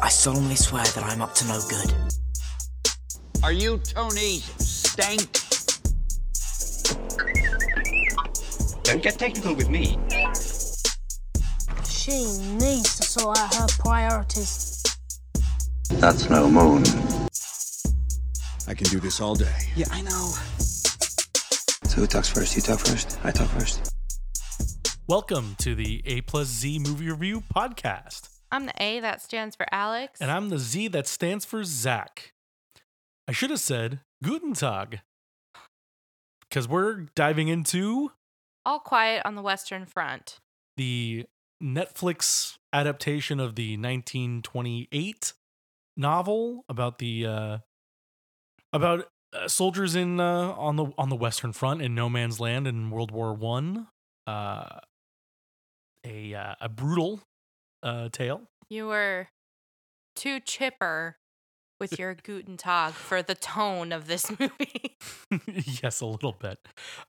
I solemnly swear that I'm up to no good. Are you Tony Stank? Don't get technical with me. She needs to sort out her priorities. That's no moon. I can do this all day. Yeah, I know. So who talks first? You talk first? I talk first. Welcome to the A plus Z movie review podcast. I'm the A that stands for Alex. And I'm the Z that stands for Zach. I should have said Guten Tag. Because we're diving into All Quiet on the Western Front. the Netflix adaptation of the 1928 novel about the uh about uh, soldiers in uh on the on the western front in no man's land in World War 1. Uh a uh, a brutal uh tale. You were too chipper with your Guten Tag for the tone of this movie. yes, a little bit.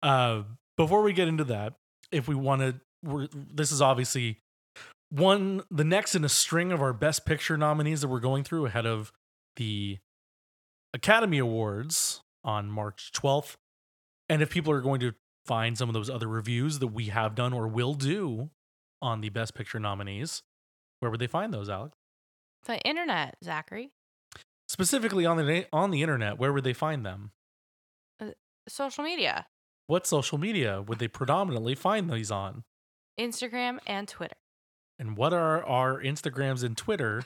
Uh, before we get into that, if we want to, we're, this is obviously one, the next in a string of our Best Picture nominees that we're going through ahead of the Academy Awards on March 12th. And if people are going to find some of those other reviews that we have done or will do on the Best Picture nominees, where would they find those, Alex? the internet, Zachary. Specifically on the on the internet, where would they find them? Uh, social media, What social media would they predominantly find these on? Instagram and Twitter. And what are our Instagrams and Twitter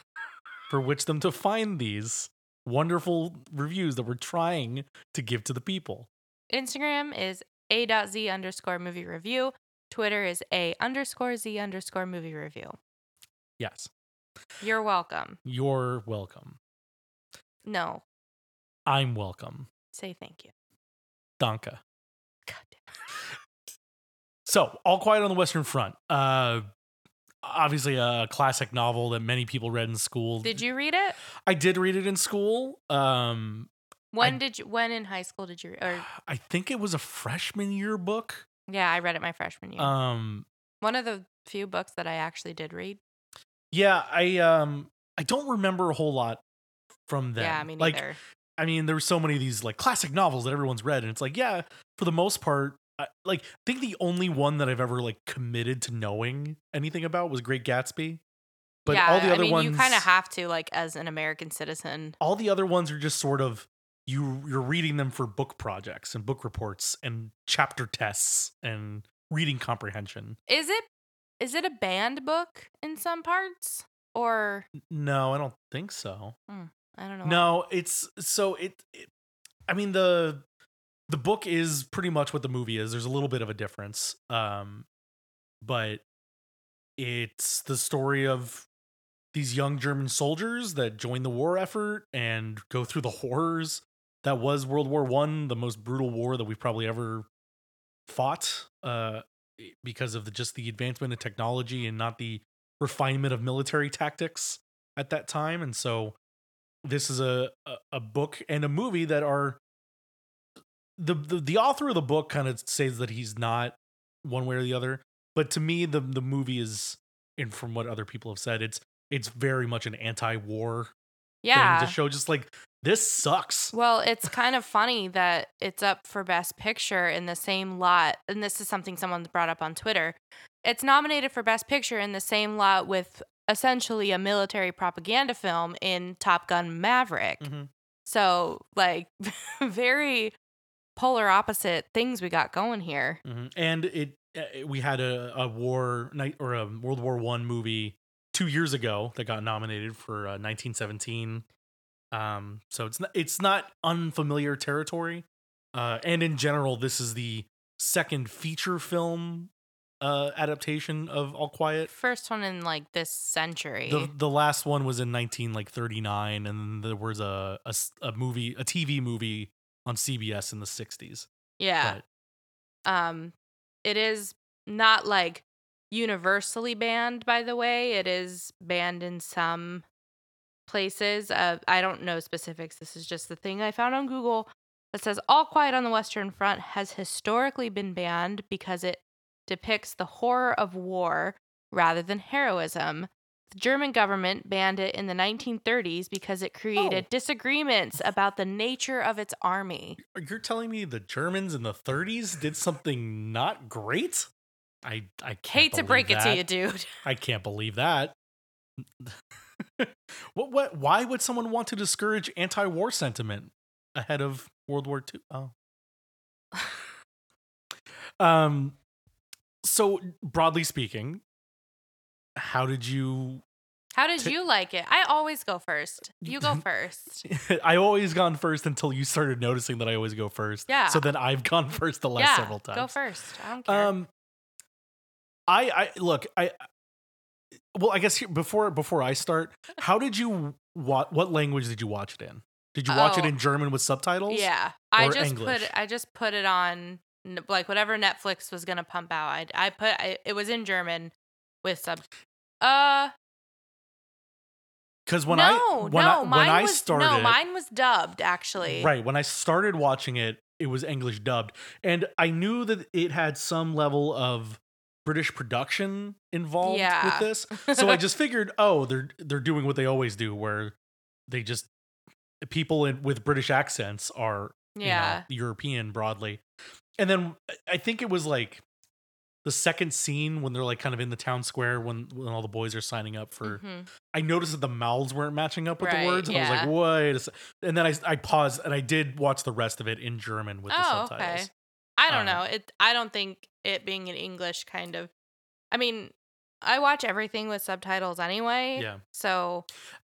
for which them to find these wonderful reviews that we're trying to give to the people? Instagram is a.z underscore movie review. Twitter is a underscore z underscore movie review. Yes, You're welcome. you're welcome. No, I'm welcome. say thank you. Danke. God damn. So, All Quiet on the Western Front. Uh, obviously a classic novel that many people read in school. Did you read it? I did read it in school. Um, When did you? When in high school did you? Or I think it was a freshman year book. yeah, I read it my freshman year. Um, One of the few books that I actually did read. Yeah, I um I don't remember a whole lot from them. Yeah, me Like, neither. I mean, there were so many of these like classic novels that everyone's read, and it's like, yeah, for the most part, I, like I think the only one that I've ever like committed to knowing anything about was Great Gatsby. But yeah, all the other I mean, ones, you kind of have to like as an American citizen. all the other ones are just sort of you you're reading them for book projects and book reports and chapter tests and reading comprehension. Is it is it a banned book in some parts or No, I don't think so. I don't know. No, it's so it, it. I mean the the book is pretty much what the movie is. There's a little bit of a difference, um, but it's the story of these young German soldiers that join the war effort and go through the horrors that was World War One, the most brutal war that we've probably ever fought, uh, because of the just the advancement of technology and not the refinement of military tactics at that time, and so this is a, a a book and a movie that are the the, the author of the book kind of says that he's not one way or the other but to me the the movie is and from what other people have said it's it's very much an anti-war yeah. thing to show just like this sucks Well, it's kind of funny that it's up for Best Picture in the same lot, and this is something someone brought up on Twitter. It's nominated for Best Picture in the same lot with essentially a military propaganda film in Top Gun Maverick. Mhm. So, like, very polar opposite things we got going here. Mhm. and it uh, we had a, a war night or a world war one movie two years ago that got nominated for uh, 1917 um so it's not it's not unfamiliar territory uh and in general this is the second feature film uh adaptation of all quiet First one in like this century. the the last one was in 19 like 39 and there was a a movie a tv movie on cbs in the 60s yeah. but um it is not like universally banned by the way it is banned in some places uh, i don't know specifics this is just the thing i found on google that says all quiet on the western front has historically been banned because it depicts the horror of war rather than heroism The German government banned it in the 1930s because it created Oh. disagreements about the nature of its army. You're telling me the Germans in the 30s did something not great? I I can't Hate to break it to you, dude. I can't believe that. what what why would someone want to discourage anti-war sentiment ahead of World War II? Oh. um so broadly speaking, how did you How did Ta- you like it? I always go first. You go first. I always gone first until you started noticing that I always go first. Yeah. So then I've gone first the last yeah, several times. go first. I don't care. Um, I I look I. Well, I guess here, before before I start, how did you what what language did you watch it in? Did you watch it Oh. in German with subtitles? yeah, I or just English? put I just put it on like whatever Netflix was gonna pump out. I I put I, it was in German with sub. Uh, Because when no, I when no, I, when I was started no, mine was dubbed actually. right when I started watching it, it was English dubbed, and I knew that it had some level of British production involved Yeah. with this. so I just figured, oh, they're they're doing what they always do, where they just people in, with British accents are you know, European broadly. And then I think it was like the second scene when they're like kind of in the town square when when all the boys are signing up for. Mhm. I noticed that the mouths weren't matching up with Right, the words, and I was like, wait. Se-. And then I I paused and I did watch the rest of it in German with the Oh, subtitles. okay. I don't Uh, know. It. I don't think it being in English kind of. I mean, I watch everything with subtitles anyway. Yeah. So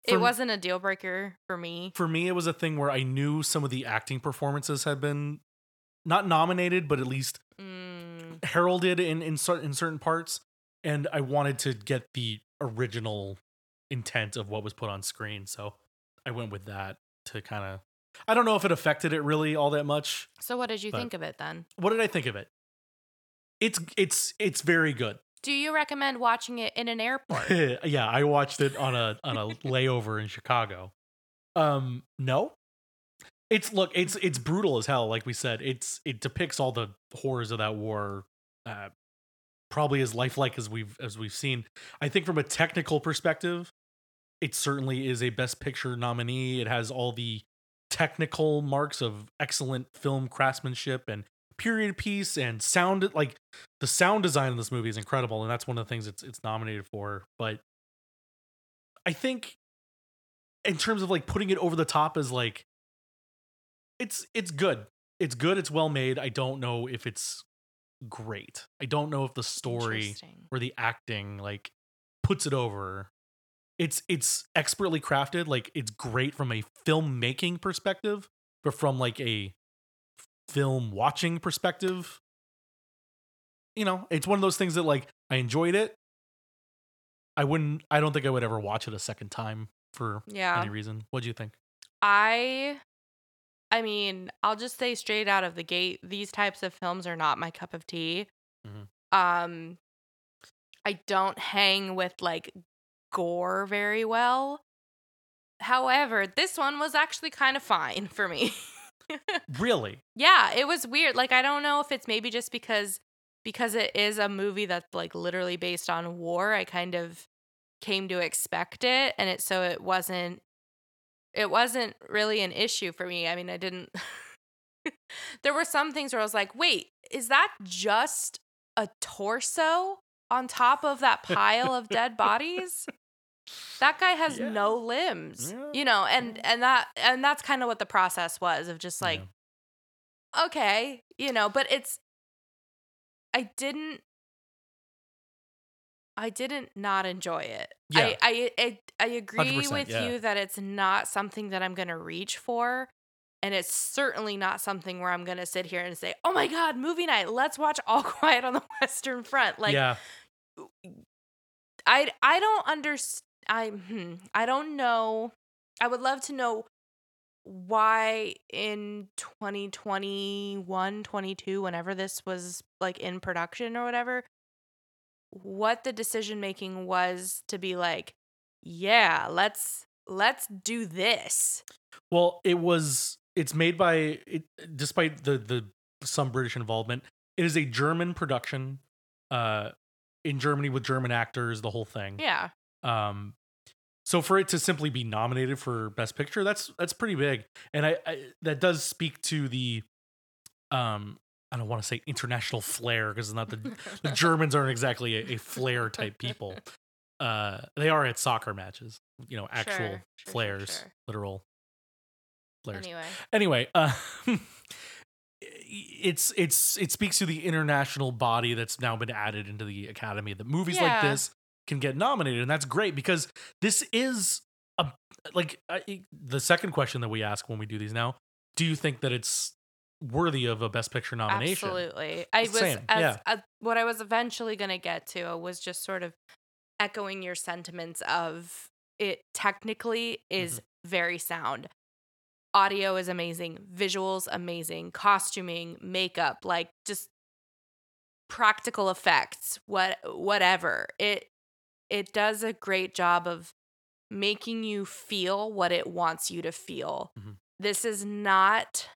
For- it wasn't a deal breaker for me. for me, it was a thing where I knew some of the acting performances had been not nominated, but at least Mm, heralded in in, in certain parts, and I wanted to get the original intent of what was put on screen, so I went with that to kind of. I don't know if it affected it really all that much. so what did you think of it then? What did I think of it? It's it's it's very good. Do you recommend watching it in an airport? yeah, I watched it on a on a layover in Chicago. Um, no. It's look, it's it's brutal as hell. Like we said, it's it depicts all the horrors of that war, uh, probably as lifelike as we've as we've seen. I think from a technical perspective, it certainly is a Best Picture nominee. It has all the technical marks of excellent film craftsmanship and period piece and sound. Like the sound design in this movie is incredible, and that's one of the things it's it's nominated for. But I think in terms of like putting it over the top is like it's it's good. It's good, it's well made. I don't know if it's great. I don't know if the story or the acting like puts it over. It's it's expertly crafted, like it's great from a filmmaking perspective, but from like a film watching perspective, you know, it's one of those things that like I enjoyed it. I wouldn't I don't think I would ever watch it a second time for Yeah. any reason. What do you think? I I mean, I'll just say straight out of the gate, these types of films are not my cup of tea. Mhm. Um I don't hang with like gore very well. However, this one was actually kind of fine for me. Really? yeah, it was weird. Like I don't know if it's maybe just because because it is a movie that's like literally based on war, I kind of came to expect it and it so it wasn't it wasn't really an issue for me. I mean, I didn't There were some things where I was like, "Wait, is that just a torso on top of that pile of dead bodies?" That guy has Yeah. no limbs. Yeah. You know, and and that and that's kind of what the process was of just like Yeah. okay, you know, but it's I didn't I didn't not enjoy it. I I I, I agree with you that it's not something that I'm going to reach for and it's certainly not something where I'm going to sit here and say, "Oh my god, movie night, let's watch All Quiet on the Western Front." Like yeah. I I don't understand. I hmm, I don't know. I would love to know why in 2021, 22, whenever this was like in production or whatever, what the decision making was to be like, yeah, let's let's do this. Well, it was. It's made by. It, despite the the some British involvement, it is a German production. Uh, in Germany with German actors, the whole thing. Yeah. Um, so for it to simply be nominated for Best Picture, that's that's pretty big, and I, I that does speak to the, um, I don't want to say international flair because not the the Germans aren't exactly a, a flair type people. Uh, they are at soccer matches, you know, actual Sure, sure, flares, sure. literal flares. Anyway, Anyway, uh, it's it's it speaks to the international body that's now been added into the academy that movies like this can get nominated, and that's great because this is a like I, the second question that we ask when we do these now. Do you think that it's worthy of a Best Picture nomination? absolutely. I was Same, as, yeah. uh, what I was eventually going to get to was just sort of echoing your sentiments of it. Technically, is Mm-hmm. very sound. Audio is amazing, visuals amazing, costuming, makeup, like just practical effects, what whatever. It it does a great job of making you feel what it wants you to feel. Mhm. This is not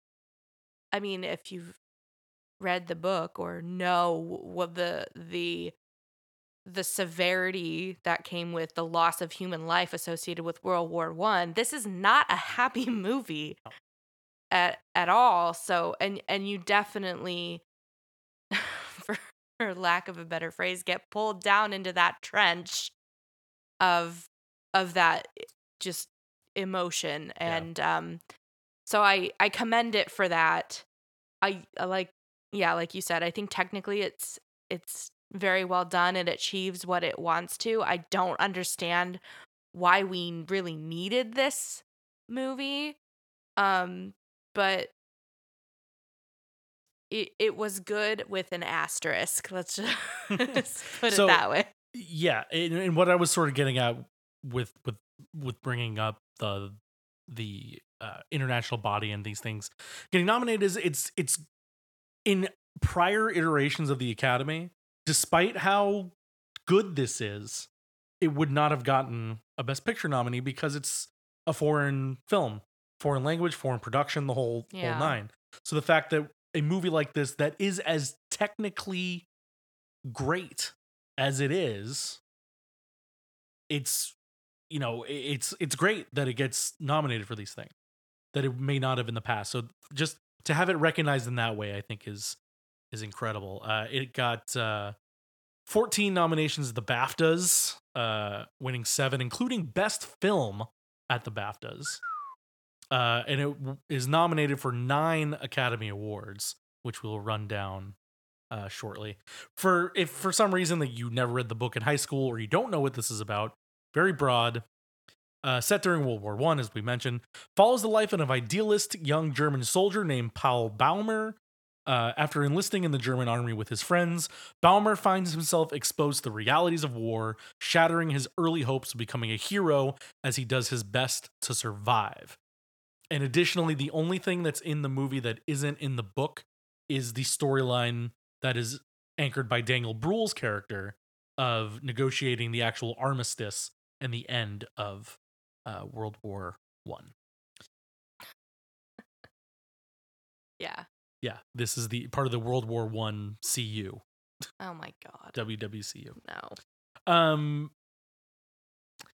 I mean, if you've read the book or know what the the the severity that came with the loss of human life associated with World War One, this is not a happy movie at at all. So and and you definitely for lack of a better phrase, get pulled down into that trench of of that just emotion Yeah. and um so I I commend it for that. I, I like yeah, like you said, I think technically it's it's very well done. It achieves what it wants to. I don't understand why we really needed this movie. Um but it it was good with an asterisk. Let's just put So- it that way. yeah and, and what i was sort of getting at with with with bringing up the the uh, international body and these things getting nominated is it's it's in prior iterations of the academy despite how good this is it would not have gotten a best picture nominee because it's a foreign film foreign language foreign production the whole Yeah. whole nine so the fact that a movie like this that is as technically great as it is it's you know it's it's great that it gets nominated for these things that it may not have in the past. So just to have it recognized in that way i think is is incredible. Uh it got uh 14 nominations at the baftas uh winning seven including best film at the baftas uh and it w- is nominated for nine academy awards which we'll run down uh, shortly. For if for some reason that you never read the book in high school or you don't know what this is about, very broad. Uh, set during World War One, as we mentioned, follows the life of an idealist young German soldier named Paul Baumer. Uh, after enlisting in the German army with his friends, Baumer finds himself exposed to the realities of war, shattering his early hopes of becoming a hero as he does his best to survive. And additionally, the only thing that's in the movie that isn't in the book is the storyline that is anchored by Daniel Bruhl's character of negotiating the actual armistice and the end of uh, World War One. Yeah. Yeah, this is the part of the World War One CU, Oh my god. WWCU. No. Um.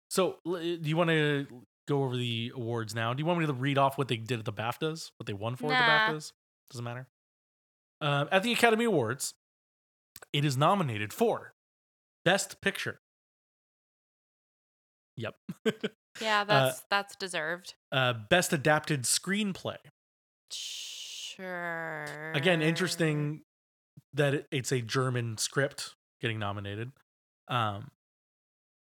So, do you want to go over the awards now? Do you want me to read off what they did at the BAFTAs? What they won for Nah. at the BAFTAs? Doesn't matter. Um, at the Academy Awards, it is nominated for Best Picture. Yep. Yeah, that's that's deserved. uh, Best Adapted Screenplay. Sure. Again, interesting that it- it's a German script getting nominated. Um,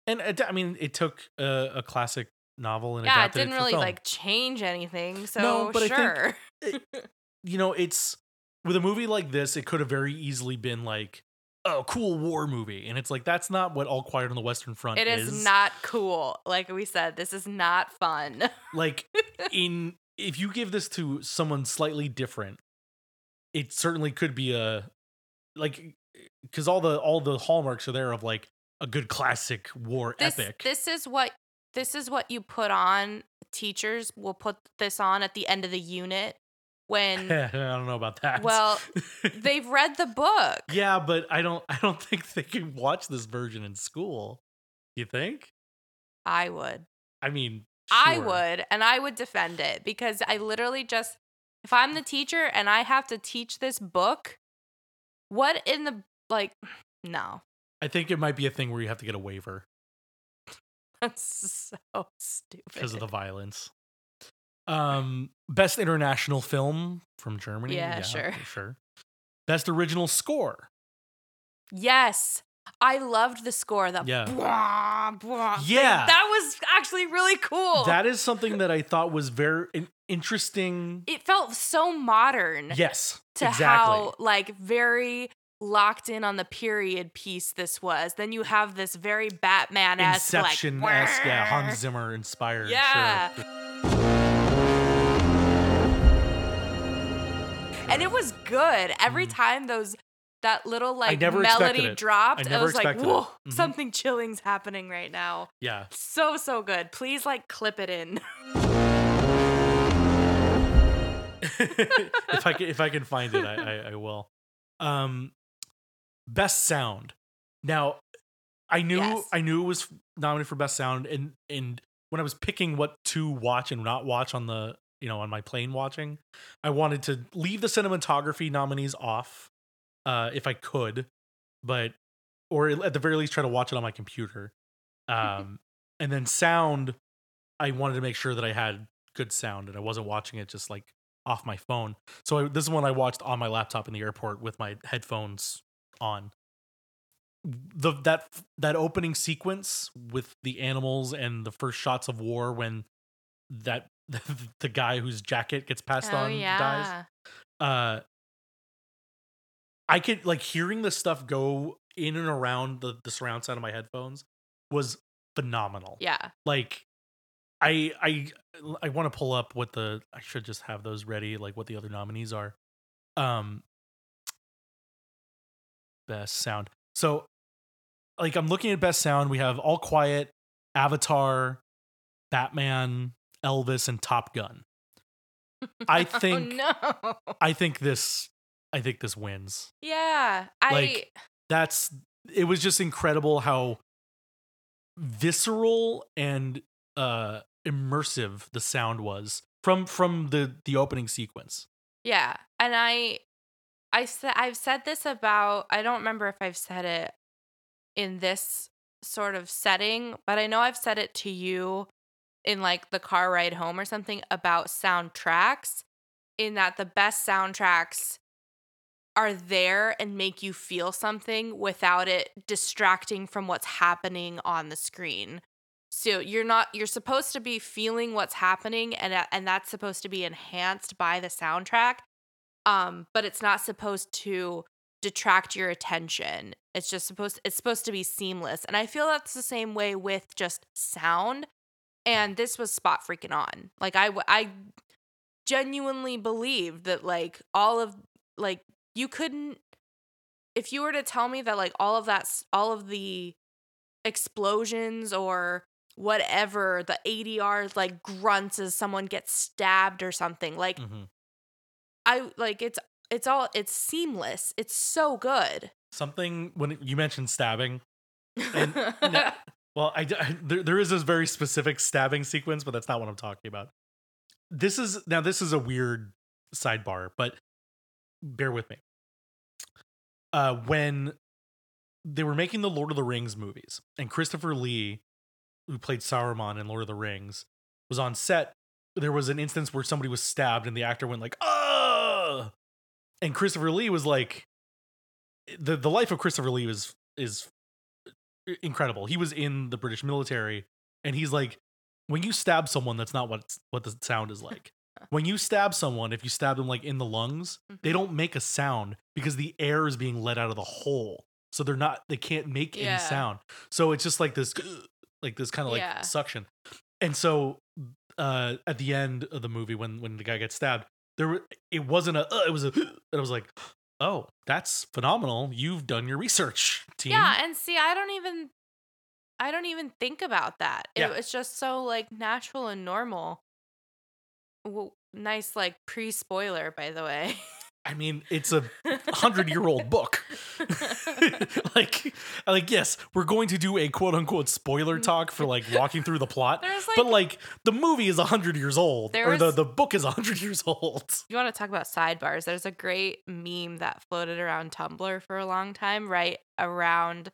and it, I mean, it took a, a classic novel and Yeah, it didn't for really film. like change anything. So No, but I think sure. it- you know, it's with a movie like this, it could have very easily been like, oh, cool war movie, and it's like that's not what All Quiet on the Western Front It is not cool. Like we said, this is not fun. like in if you give this to someone slightly different it certainly could be a like eh, because all the all the hallmarks are there of like a good classic war this, epic This is what this is what you put on. Teachers will put this on at the end of the unit when i don't know about that well they've read the book. yeah but i don't i don't think they can watch this version in school you think I would. I mean, I would, and I would defend it because I literally just, if I'm the teacher and I have to teach this book, what in the, like, no. I think it might be a thing where you have to get a waiver so stupid. because of the violence. Um, best international film from Germany. Yeah, sure. for sure. Best original score. Yes. I loved the score. The Yeah. bwah thing. Yeah. That was actually really cool. That is something that I thought was very interesting. it felt so modern Yes, to exactly. how like very locked in on the period piece this was. Then you have this very Batman esque like Inception esque, yeah, Hans Zimmer inspired. Yeah. sure. and it was good every time those that little like Mm-hmm. melody dropped. I I, was like, whoa, Mhm. something chilling's happening right now. Yeah. So so good. Please like clip it in. if I can, if I can find it, I, I, I will. Um, best sound. Now, I knew Yes. I knew it was nominated for best sound, and and when I was picking what to watch and not watch on the you know on my plane watching, I wanted to leave the cinematography nominees off, uh, if I could, but or at the very least try to watch it on my computer. Um, and then sound, I wanted to make sure that I had good sound and I wasn't watching it just like off my phone. So I, this is one I watched on my laptop in the airport with my headphones on. The that that opening sequence with the animals and the first shots of war when that the guy whose jacket gets passed oh on yeah. dies. Uh I could like hearing the stuff go in and around the, the surround sound of my headphones was phenomenal Yeah. like i i i want to pull up what the i should just have those ready like what the other nominees are um best sound so like i'm looking at best sound we have all quiet avatar batman elvis and top gun i think oh, no. i think this i think this wins Yeah. I Like, that's it was just incredible how visceral and uh immersive the sound was from from the the opening sequence Yeah, and I, I said I've said this about I don't remember if I've said it in this sort of setting, but I know I've said it to you in like the car ride home or something about soundtracks. In that the best soundtracks are there and make you feel something without it distracting from what's happening on the screen. So you're not you're supposed to be feeling what's happening and uh, and that's supposed to be enhanced by the soundtrack. Um but it's not supposed to detract your attention. It's just supposed it's supposed to be seamless. And I feel that's the same way with just sound. And this was spot freaking on. Like i i genuinely believed that like all of like you couldn't if you were to tell me that like all of that all of the explosions or whatever the ADR like grunts as someone gets stabbed or something like Mhm. I like it's it's all it's seamless. It's so good. Something when you mentioned stabbing and no, well I, I- there, there is this very specific stabbing sequence but that's not what i'm talking about. This is now this is a weird sidebar but bear with me. Uh when they were making the lord of the rings movies and christopher lee who played saruman in lord of the rings was on set there was an instance where somebody was stabbed and the actor went like oh and christopher lee was like the the life of Christopher Lee is is incredible. He was in the British military, and he's like, when you stab someone, that's not what what the sound is like. when you stab someone, if you stab them like in the lungs, they Mhm. don't make a sound because the air is being let out of the hole, so they're not they can't make Yeah. any sound. So it's just like this, like this kind of like Yeah. suction. And so uh at the end of the movie, when when the guy gets stabbed, there were it wasn't a uh, it was a and I was like oh, that's phenomenal. You've done your research, team. yeah and see I don't even I don't even think about that Yeah. it was just so like natural and normal well, nice like pre spoiler by the way I mean, it's a hundred year old book. like, like yes, we're going to do a quote unquote spoiler talk for like walking through the plot, There's, but like- like the movie is a hundred years old, or the was- the book is a hundred years old. you want to talk about sidebars? There's a great meme that floated around Tumblr for a long time, right around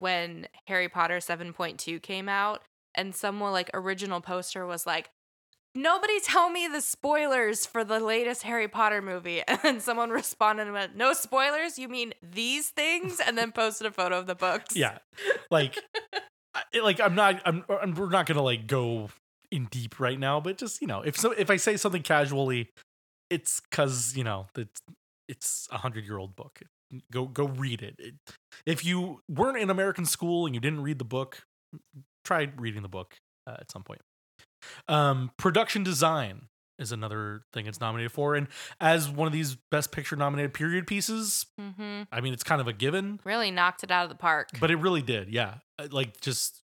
when Harry Potter 7.2 came out, and someone like original poster was like, Nobody tell me the spoilers for the latest Harry Potter movie. And someone responded and went, No spoilers? You mean these things? And then posted a photo of the books. Yeah, like, like I'm not, I'm, I'm, we're not gonna like go in deep right now, but just you know, if so, if I say something casually, it's because you know it's it's a hundred year old book. Go go read it. it. If you weren't in American school and you didn't read the book, try reading the book uh, at some point. Um, production design is another thing it's nominated for, and as one of these best picture nominated period pieces, hmm I mean it's kind of a given. Really knocked it out of the park. But it really did, yeah. Uh, Like just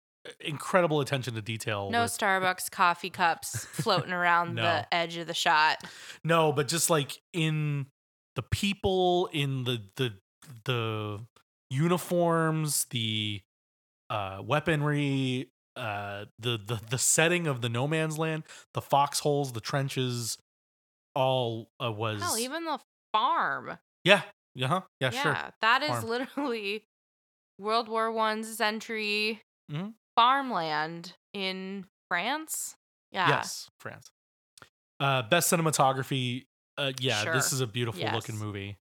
incredible attention to detail. no with- Starbucks coffee cups floating around No. the edge of the shot. no, but just like in the people, in the the the uniforms, the uh weaponry, uh the the the setting of the no man's land, the foxholes, the trenches, all uh, was Hell, even the farm. yeah, yeah, huh? yeah, yeah, sure. that is Farm. literally World War One century Mhm. farmland in France. Yeah. Yes, France. Uh, best cinematography. Uh, yeah, this is a beautiful looking movie.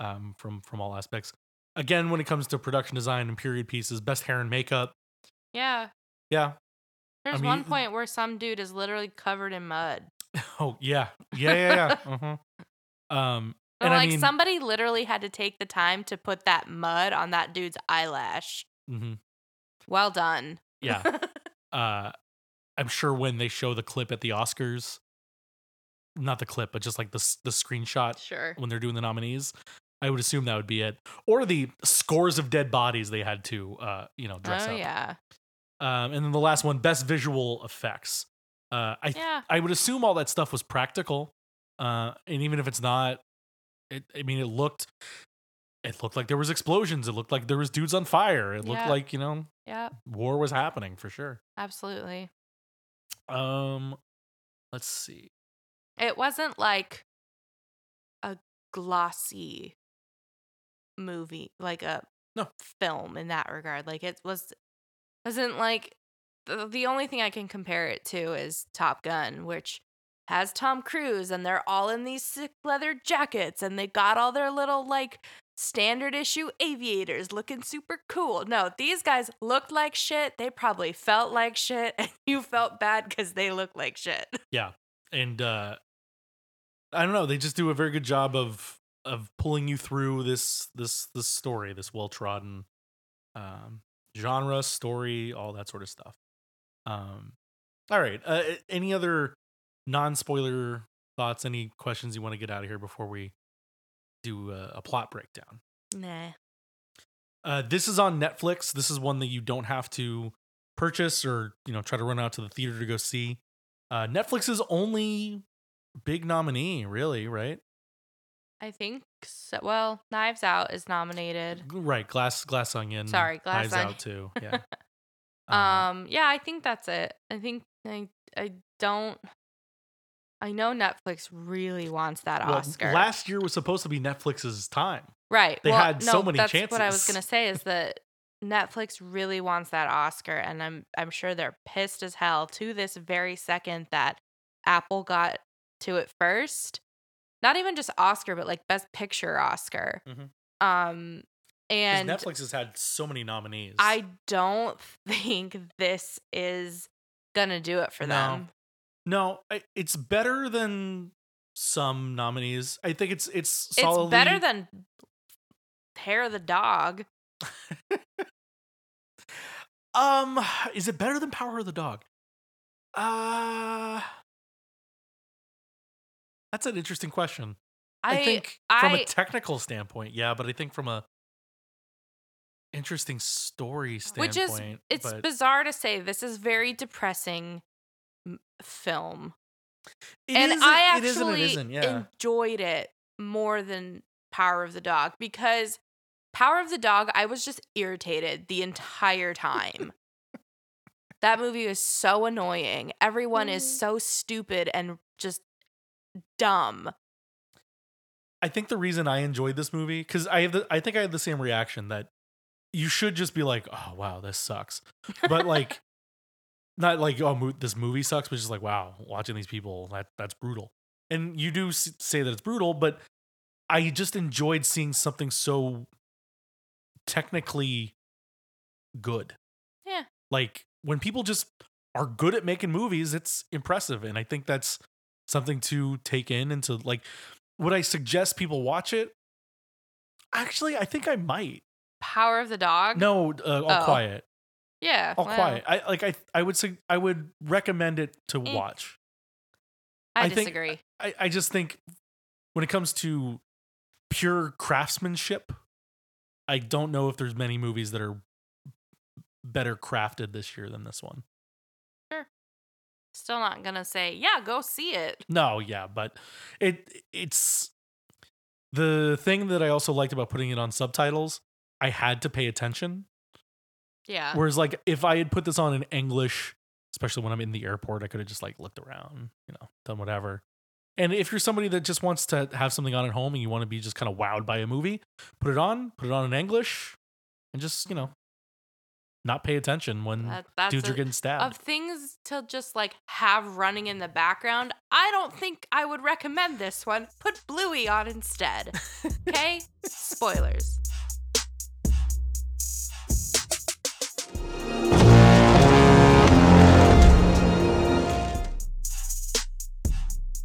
Um, from from all aspects. Again, when it comes to production design and period pieces, best hair and makeup. Yeah. Yeah. There's mean, one point where some dude is literally covered in mud. Oh yeah. Yeah yeah yeah. uh-huh. Um, But and like I mean, somebody literally had to take the time to put that mud on that dude's eyelash. mhm, Well done. yeah. uh, I'm sure when they show the clip at the Oscars, not the clip, but just like the the screenshot sure. when they're doing the nominees. I would assume that would be it, or the scores of dead bodies they had to, uh, you know, dress oh up. yeah. Um, and then the last one, best visual effects. Uh, I Yeah. I would assume all that stuff was practical, uh, and even if it's not, it, I mean, it looked, it looked like there was explosions. It looked like there was dudes on fire. It looked Yeah. like you know Yeah. war was happening for sure. Absolutely. Um, let's see. It wasn't like a glossy movie, like a No. film in that regard. Like it was wasn't like the, the only thing I can compare it to is Top Gun, which has Tom Cruise and they're all in these sick leather jackets and they got all their little like standard issue aviators looking super cool. No, these guys looked like shit. They probably felt like shit and you felt bad cuz they looked like shit. Yeah, and uh, I don't know. They just do a very good job of of pulling you through this this this story, this well trodden um, genre, story, all that sort of stuff. Um, all right. Uh, any other non spoiler thoughts? Any questions you want to get out of here before we do a, a plot breakdown? Nah. Uh, this is on Netflix. This is one that you don't have to purchase or you know try to run out to the theater to go see. Uh, Netflix's only big nominee, really, right? I think so. Well, Knives Out is nominated. Right, Glass Glass Onion. Sorry, Glass Knives Onion. Out too. Yeah. Uh, Um, yeah, I think that's it. I think I I don't. I know Netflix really wants that well, Oscar. Last year was supposed to be Netflix's time. right. they well, had so no, many that's what I was gonna say is that Netflix really wants that Oscar, and I'm I'm sure they're pissed as hell to this very second that Apple got to it first. Not even just Oscar, but like Best Picture Oscar. Mhm. Um, and Netflix has had so many nominees. I don't think this is gonna do it for No. them. no, it's better than some nominees. I think it's it's It's better than Hair of the Dog. Um, is it better than Power of the Dog? Uh That's an interesting question. I, I think from a I- technical standpoint, yeah, but I think from a interesting story standpoint, which is it's but bizarre to say this is very depressing film it and is- i it is and actually it isn't, yeah. enjoyed it more than Power of the Dog because Power of the Dog, I was just irritated the entire time. that movie was so annoying. Everyone is mm. so stupid and just dumb. I think the reason I enjoyed this movie because I have the, I think I had the same reaction that you should just be like, oh wow, this sucks, but like, not like oh mo- this movie sucks, but just like wow, watching these people that that's brutal. And you do s- say that it's brutal, but I just enjoyed seeing something so technically good. Yeah. Like when people just are good at making movies, it's impressive, and I think that's something to take in and to like. Would I suggest people watch it? Actually, I think I might. Power of the Dog? No, uh, all Oh. quiet, Yeah. all quiet. I like. I I would say I would recommend it to Eh. watch. I, I think- disagree. I I just think when it comes to pure craftsmanship, I don't know if there's many movies that are better crafted this year than this one. Still not gonna say, yeah, go see it. No, yeah, but it it's the thing that I also liked about putting it on subtitles. I had to pay attention. Yeah. Whereas, like, if I had put this on in English, especially when I'm in the airport, I could have just like looked around, you know, done whatever. And if you're somebody that just wants to have something on at home and you want to be just kind of wowed by a movie, put it on, put it on in English, and just you know, not pay attention when That- dudes are a- getting stabbed. of things to just like have running in the background, I don't think I would recommend this one. Put Bluey on instead. Okay? Spoilers.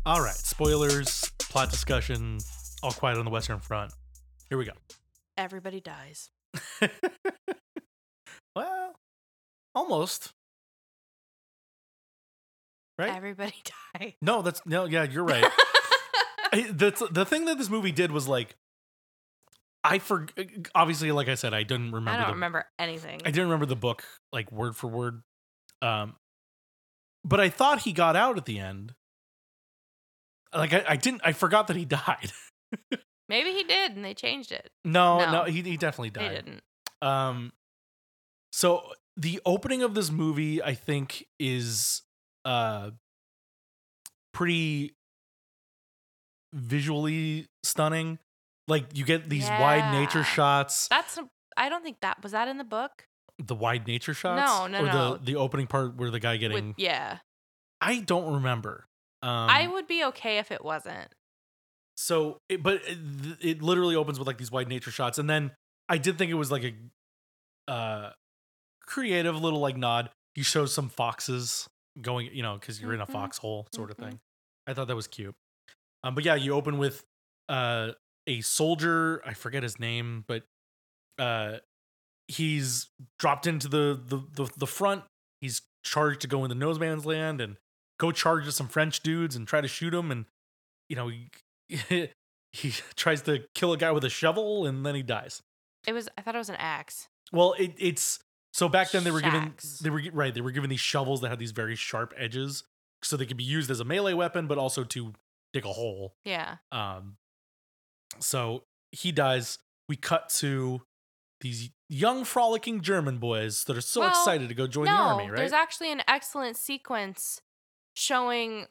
All right, spoilers, plot discussion, all quiet on the Western Front. Here we go. Everybody dies. well, almost. Right? Everybody dies. no, that's no. Yeah, you're right. The the thing that this movie did was like, I for obviously, like I said, I didn't remember. I don't the, remember anything. I didn't remember the book like word for word. Um, but I thought he got out at the end. Like I, I didn't. I forgot that he died. Maybe he did and they changed it. no, no, No. he he definitely died. didn't. Um, so the opening of this movie, I think, is uh pretty visually stunning. Like you get these wide nature shots, That's I don't think that was that in the book. the wide nature shots. No, no, or no. the the opening part where the guy getting. With, yeah. I don't remember. Um, I would be okay if it wasn't. So, it, but it, it literally opens with like these wide nature shots, and then I did think it was like a uh creative little like nod. You shows some foxes going, you know, because you're in a Mhm. foxhole sort of Mhm. thing. I thought that was cute. Um, but yeah, you open with uh a soldier. I forget his name, but uh he's dropped into the the the, the front. He's charged to go in into no man's land and go charge at some French dudes and try to shoot him. And you know, he, he tries to kill a guy with a shovel and then he dies. It was I thought it was an axe. Well, it, it's so back then they were given they were right they were given these shovels that had these very sharp edges, so they could be used as a melee weapon, but also to dig a hole. Yeah. Um, so he dies. We cut to these young, frolicking German boys that are so Well, excited to go join no, the army. Right? there's actually an excellent sequence showing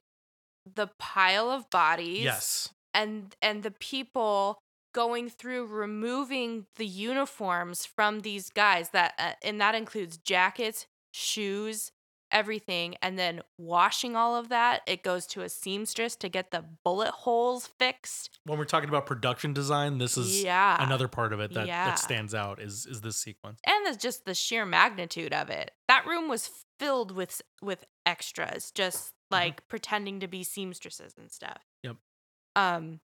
the pile of bodies. yes. and and the people going through removing the uniforms from these guys that uh, and that includes jackets shoes everything and then washing all of that it goes to a seamstress to get the bullet holes fixed When we're talking about production design, this is yeah another part of it that, Yeah. that stands out. Is is this sequence? and there's just the sheer magnitude of it that room was filled with with extras just like pretending to be seamstresses and stuff Mm-hmm. Yep. um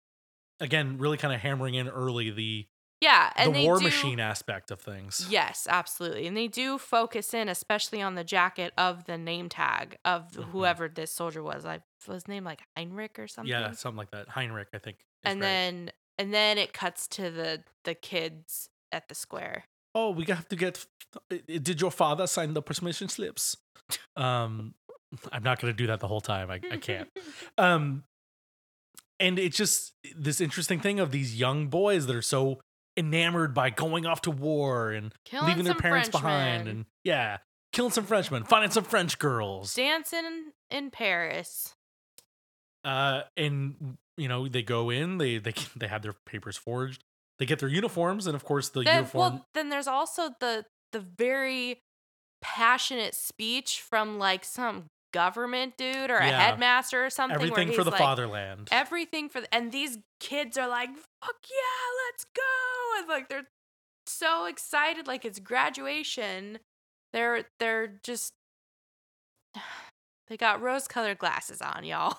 Again, really kind of hammering in early the yeah and the war do- machine aspect of things. Yes, absolutely. And they do focus in, especially on the jacket of the name tag of Mhm. whoever this soldier was. I was named like Heinrich or something. Yeah, something like that. Heinrich, I think. and right. then and then it cuts to the the kids at the square. oh, we have to get. Did your father sign the permission slips? Um, I'm not going to do that the whole time. I, I can't. Um, and it's just this interesting thing of these young boys that are so enamored by going off to war and Killing leaving their parents behind and yeah killing some frenchmen finding some french girls Dancing in Paris. uh and you know they go in they they they have their papers forged they get their uniforms and of course the Then, uniform well, then there's also the the very passionate speech from like some government dude or a headmaster or something. everything for the like, fatherland Everything for the, and these kids are like, "Fuck yeah, let's go!" And like they're so excited, like it's graduation. They're they're just they got rose-colored glasses on, y'all.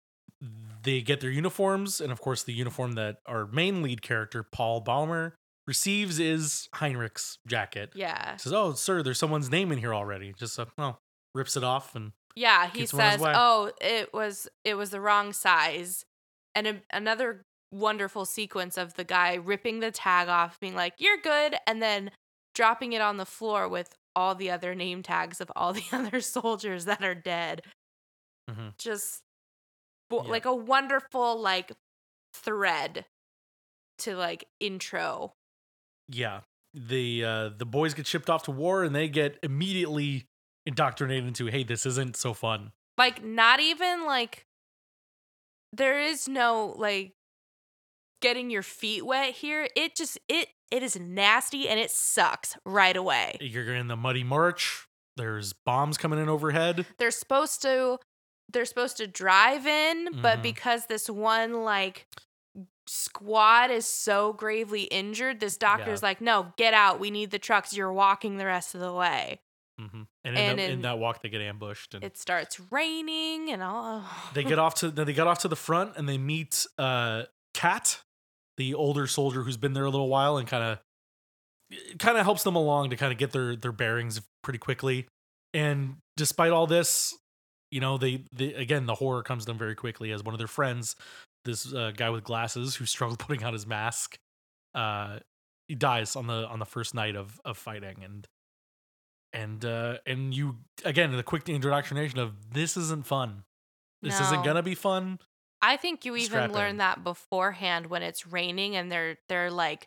they get their uniforms, and of course, the uniform that our main lead character, Paul Ballmer, receives is Heinrich's jacket. yeah, Says, "Oh, sir, there's someone's name in here already." Just uh, well, rips it off, and yeah. He Gets him on his says, "Oh, it was it was the wrong size," and a, another wonderful sequence of the guy ripping the tag off, being like, "You're good," and then dropping it on the floor with all the other name tags of all the other soldiers that are dead. Mhm. Just bo- Yeah. like a wonderful like thread to like intro. yeah, the uh, the boys get shipped off to war, and they get immediately indoctrinated into, "Hey, this isn't so fun." Like not even like there is no like getting your feet wet here. It just it it is nasty and it sucks right away. You're in the muddy march. There's bombs coming in overhead. they're supposed to they're supposed to drive in but Mhm. because this one like squad is so gravely injured this doctor's Yeah. like no get out we need the trucks you're walking the rest of the way hmm And, in, And the- in in- that walk, they get ambushed, and it starts raining and all. They get off to they get off to the front, and they meet uh, Kat, the older soldier who's been there a little while, and kind of kind of helps them along to kind of get their their bearings pretty quickly. And despite all this, you know, they, they again the horror comes to them very quickly as one of their friends, this uh, guy with glasses who struggled putting on his mask, uh, he dies on the on the first night of of fighting, and and uh, and you again the quick indoctrination of this isn't fun. This isn't gonna be fun. i think you even Strap in. learn that beforehand when it's raining and they're they're like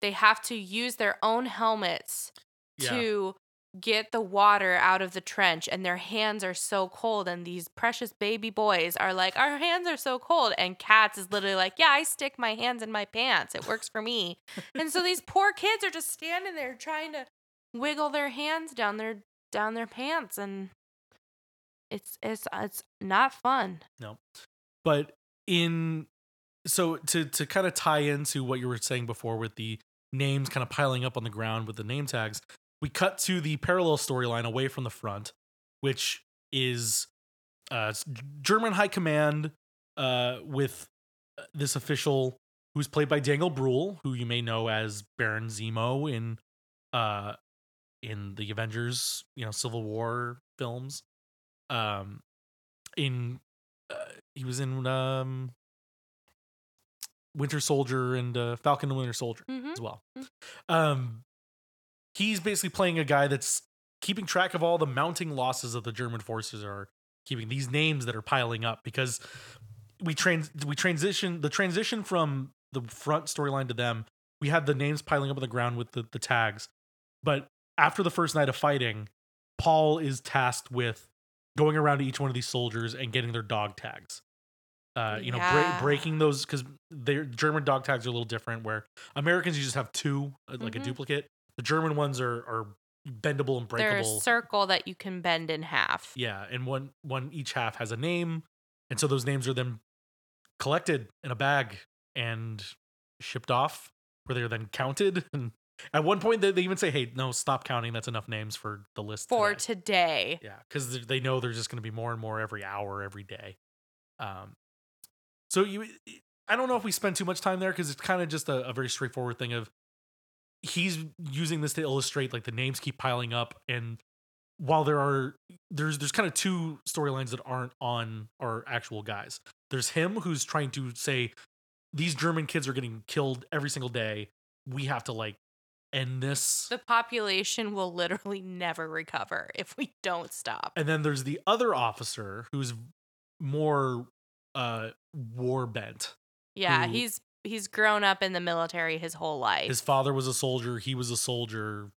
they have to use their own helmets Yeah. to get the water out of the trench and their hands are so cold and these precious baby boys are like our hands are so cold and cats is literally like yeah i stick my hands in my pants it works for me and so these poor kids are just standing there trying to wiggle their hands down their down their pants and it's it's it's not fun No. But in so to to kind of tie into what you were saying before with the names kind of piling up on the ground with the name tags, we cut to the parallel storyline away from the front, which is uh German high command uh with uh, this official who's played by Daniel Brühl, who you may know as Baron Zemo in uh in the Avengers, you know, Civil War films. Um in uh, he was in um Winter Soldier and uh, Falcon and Winter Soldier Mhm. as well. Mm. Um he's basically playing a guy that's keeping track of all the mounting losses that the German forces are keeping these names that are piling up because we trans we transition the transition from the front storyline to them we had the names piling up on the ground with the, the tags but after the first night of fighting paul is tasked with going around to each one of these soldiers and getting their dog tags uh, you know break, Yeah. breaking those because their german dog tags are a little different where americans you just have two uh, like Mhm. a duplicate the german ones are are bendable and they're a circle that you can bend in half yeah, and one one each half has a name, and so those names are then collected in a bag and shipped off, where they're then counted. And at one point, they, they even say, "Hey, no, stop counting. That's enough names for the list for today." today Yeah, because they know there's just going to be more and more every hour, every day. Um, so you, I don't know if we spend too much time there because it's kind of just a, a very straightforward thing of he's using this to illustrate like the names keep piling up and while there are there's there's kind of two storylines that aren't on our actual guys there's him who's trying to say these german kids are getting killed every single day we have to like end this the population will literally never recover if we don't stop and then there's the other officer who's more uh war bent. Yeah, who- he's he's grown up in the military his whole life. His father was a soldier, he was a soldier,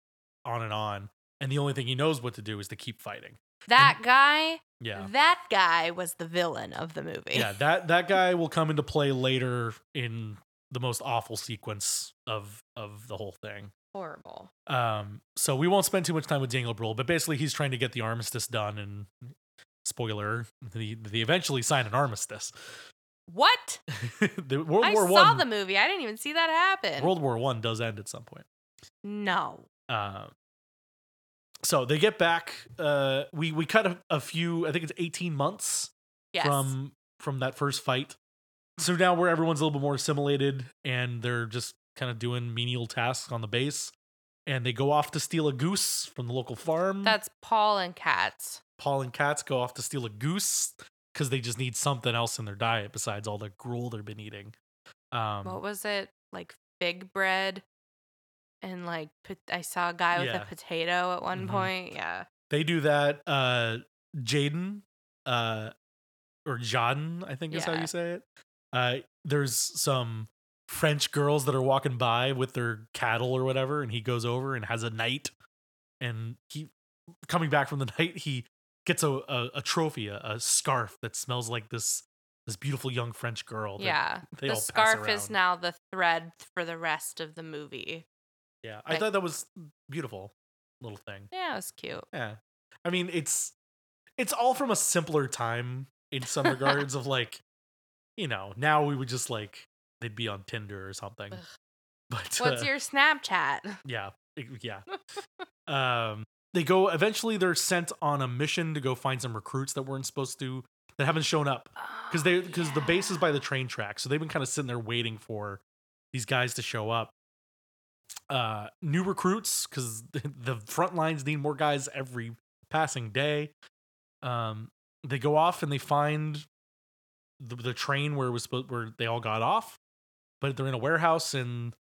on and on. And the only thing he knows what to do is to keep fighting. that guy, Yeah. that guy was the villain of the movie. Yeah, that that guy will come into play later in the most awful sequence of of the whole thing. Horrible. Um, so we won't spend too much time with Daniel Brühl, but basically he's trying to get the armistice done, and spoiler, they, they eventually sign an armistice. What? the World I War saw One, the movie. I didn't even see that happen. World War One does end at some point. no. Um, so they get back. Uh, we we cut a, a few. I think it's eighteen months Yes. from from that first fight. So now where everyone's a little bit more assimilated and they're just kind of doing menial tasks on the base. And they go off to steal a goose from the local farm. That's Paul and Cats. Paul and Cats go off to steal a goose because they just need something else in their diet besides all the gruel they've been eating. Um, what was it? Like fig bread and like I saw a guy with Yeah. a potato at one Mhm. point. Yeah. they do that. Uh, Tjaden, uh, or Tjaden, I think is how you say it. Uh, there's some French girls that are walking by with their cattle or whatever, and he goes over and has a night. And he, coming back from the night, he gets a a, a trophy, a, a scarf that smells like this this beautiful young French girl. Yeah. the scarf is now the thread for the rest of the movie. Yeah, I like- thought that was beautiful little thing. Yeah, it was cute. Yeah. I mean, it's it's all from a simpler time in some regards of like, you know, now we would just like they'd be on Tinder or something. Ugh. But What's uh, your Snapchat? yeah, yeah. um they go eventually they're sent on a mission to go find some recruits that weren't supposed to that haven't shown up because they because the base is by the train track so they've been kind of sitting there waiting for these guys to show up uh new recruits because the front lines need more guys every passing day um they go off and they find the, the train where it was supposed where they all got off but they're in a warehouse and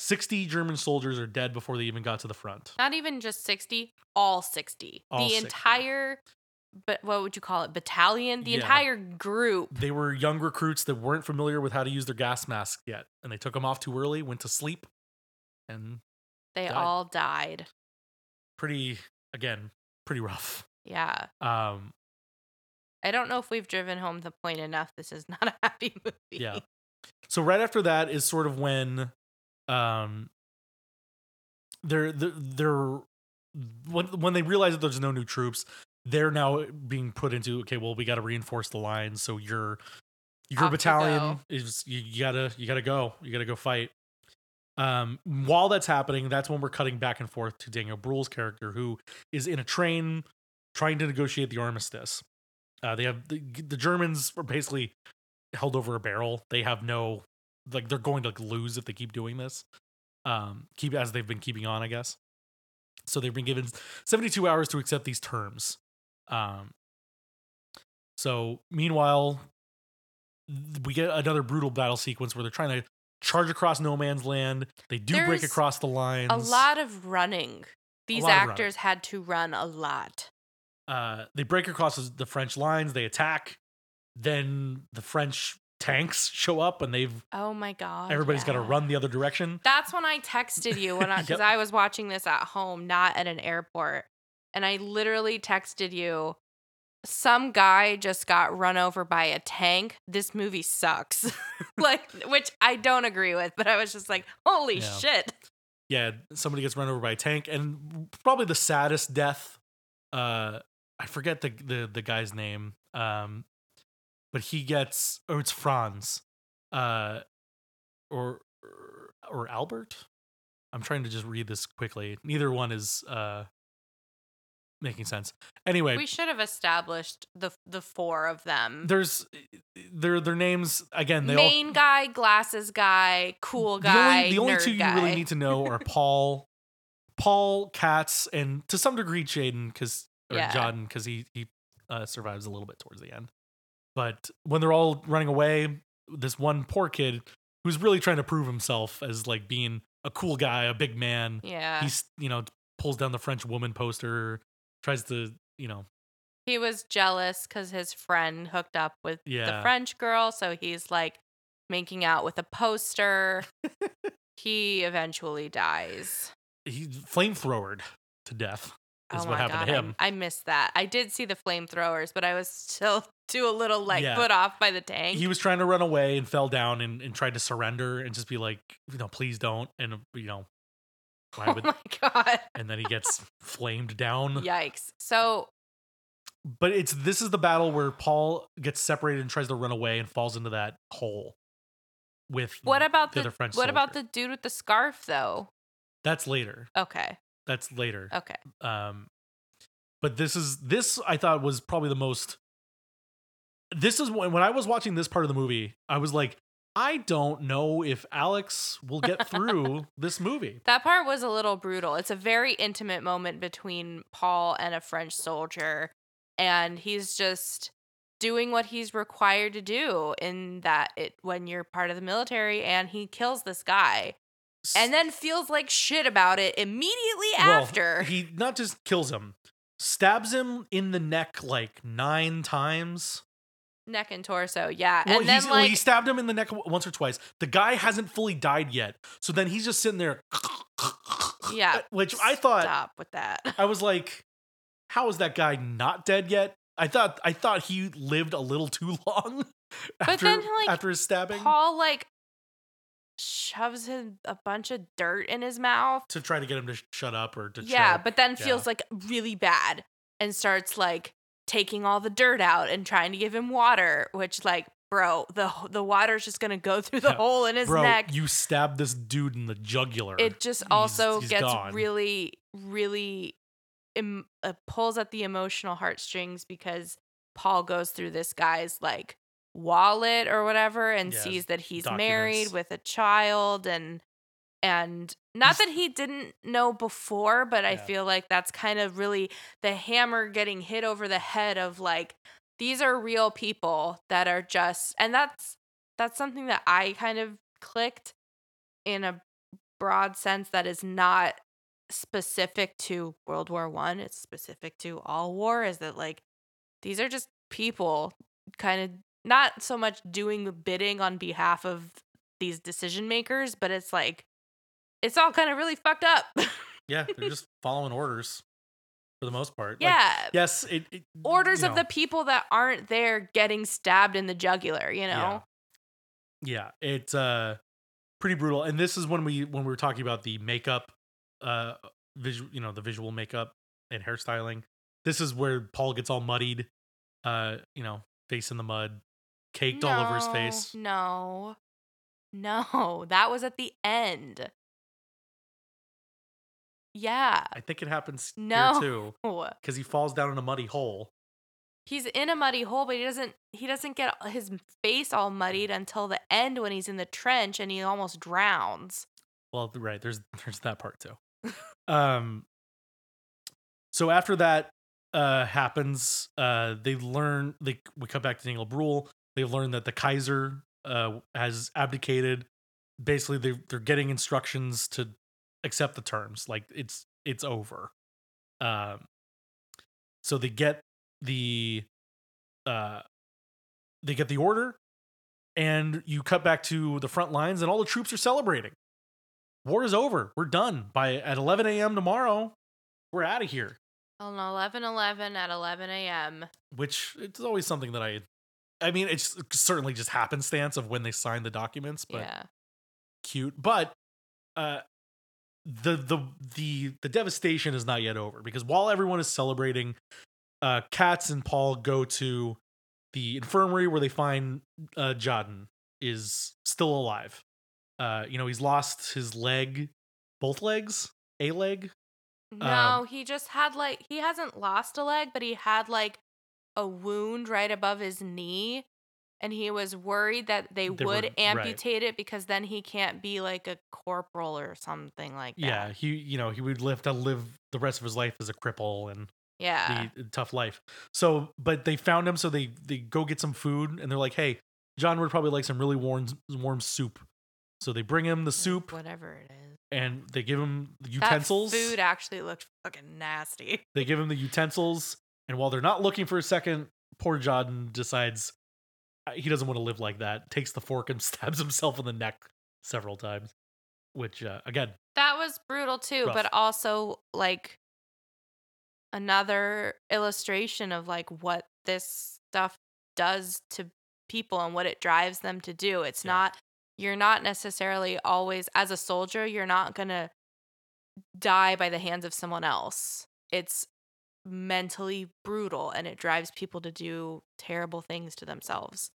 60 german soldiers are dead before they even got to the front Not even just 60, all 60. All the 60. entire but what would you call it? Battalion? The Yeah. entire group. they were young recruits that weren't familiar with how to use their gas mask yet and they took them off too early went to sleep and They died. all died. pretty again pretty rough Yeah. um I don't know if we've driven home the point enough. This is not a happy movie. Yeah. So right after that is sort of when um they're they're, they're when, when they realize that there's no new troops they're now being put into okay well we got to reinforce the lines so your your Off battalion go. is you, you gotta you gotta go. You gotta go fight. Um while that's happening that's when we're cutting back and forth to daniel Brühl's character who is in a train trying to negotiate the armistice. Uh they have the, the germans are basically held over a barrel they have no like they're going to like, lose if they keep doing this um keep as they've been keeping on i guess so they've been given 72 hours to accept these terms um so meanwhile we get another brutal battle sequence where they're trying to charge across no man's land they do break across the lines A lot of running. These of running. actors had to run a lot. uh they break across the French lines, they attack, then the French tanks show up and they've Oh my god. everybody's got to run the other direction. That's when I texted you when I because Yep. I was watching this at home, not at an airport, and I literally texted you. Some guy just got run over by a tank. This movie sucks. like, which I don't agree with, but I was just like, holy Yeah. shit. Yeah, somebody gets run over by a tank and probably the saddest death uh I forget the the the guy's name. Um but he gets oh it's Franz. Uh or or Albert? I'm trying to just read this quickly. Neither one is uh making sense. Anyway, We should have established the the four of them. there's their their names again they Main all guy, glasses guy, cool the guy. only, the only two guy. you really need to know are paul paul katz and to some degree Tjaden because or Yeah. john because he he uh, survives a little bit towards the end but when they're all running away this one poor kid who's really trying to prove himself as like being a cool guy a big man Yeah. he's you know pulls down the french woman poster tries to you know He was jealous because his friend hooked up with the French girl, so he's like making out with a poster. he eventually dies. He's flamethrowered to death. Oh is oh what my happened god, to I- him. I, missed that. I did see the flamethrowers, but I was still too a little like Yeah. put off by the tank. he was trying to run away and fell down and, and tried to surrender and just be like, you know, please don't. And you know, why oh my god! and then he gets flamed down. Yikes! So But it's this is the battle where Paul gets separated and tries to run away and falls into that hole. With what about the, other French what about the dude with the scarf though? That's later. Okay, That's later. okay. Um, but this is this I thought was probably the most. This is when when I was watching this part of the movie, I was like, I don't know if Alex will get through this movie. That part was a little brutal. It's a very intimate moment between Paul and a French soldier, and he's just doing what he's required to do in that it when you're part of the military and he kills this guy and then feels like shit about it immediately Well, after. he not just kills him, stabs him in the neck like nine times. Neck and torso, yeah. Well, and then well, like he stabbed him in the neck once or twice. The guy hasn't fully died yet, so then he's just sitting there. Yeah. Uh, which I thought stop with that. I was like, how is that guy not dead yet? I thought I thought he lived a little too long after, then, like, after his stabbing Paul like shoves him a bunch of dirt in his mouth. to try to get him to sh- shut up or to yeah, choke. but then Yeah. feels like really bad and starts like taking all the dirt out and trying to give him water, which like bro, the the water's just gonna go through the Yeah. hole in his Bro, neck. you stab this dude in the jugular. it just He's- also he's gets gone. really really em- uh, pulls at the emotional heartstrings because Paul goes through this guy's like wallet or whatever and Yeah, sees that he's documents. married with a child and and not He's- that he didn't know before but i feel like that's kind of really the hammer getting hit over the head of like these are real people that are just and that's that's something that i kind of clicked in a broad sense that is not specific to world war one it's specific to all war is that like these are just people kind of not so much doing the bidding on behalf of these decision makers but it's like it's all kind of really fucked up yeah, they're just following orders for the most part. Like, yeah yes, it, it- orders you of the people that aren't there getting stabbed in the jugular you know Yeah, it's uh pretty brutal. And this is when we when we were talking about the makeup, uh, visual, you know, the visual makeup and hairstyling. This is where Paul gets all muddied, uh, you know, face in the mud, caked all over his face. No. No, that was at the end. Yeah. I think it happens No. here too, because he falls down in a muddy hole. He's in a muddy hole, but he doesn't he doesn't get his face all muddied until the end when he's in the trench and he almost drowns. Well, right there's there's that part too. um. So after that uh happens, uh, they learn they we come back to Daniel Brühl. They learn that the Kaiser uh has abdicated. Basically, they they're getting instructions to accept the terms. Like it's it's over. Um. So they get the uh they get the order and you cut back to the front lines and all the troops are celebrating war is over we're done by at 11 a.m tomorrow we're out of here On 11 11 at 11 a.m. which it's always something that i i mean it's certainly just happenstance of when they sign the documents but Yeah. cute but uh the the the the devastation is not yet over because while everyone is celebrating uh Katz and Paul go to the infirmary where they find uh Tjaden is still alive. Uh you know, he's lost his leg, both legs, a leg. No, Um, he just had like he hasn't lost a leg, but he had like a wound right above his knee. And he was worried that they, They would were- right. amputate it because then he can't be like a corporal or something like that. Yeah, he you know, he would live to live the rest of his life as a cripple and Yeah. the tough life. So, but they found him, so they they go get some food, and they're like, "Hey, John would probably like some really warm warm soup." So they bring him the soup, Whatever it is. and they give him the That utensils. food actually looked fucking nasty. They give him the utensils, And while they're not looking for a second, poor John decides uh, he doesn't want to live like that. Takes the fork and stabs himself in the neck several times. Which uh, again, That was brutal too, Rough. but also like another illustration of like what this stuff does to people and what it drives them to do. It's Yeah. not you're not necessarily always as a soldier, you're not going to die by the hands of someone else. It's mentally brutal and it drives people to do terrible things to themselves.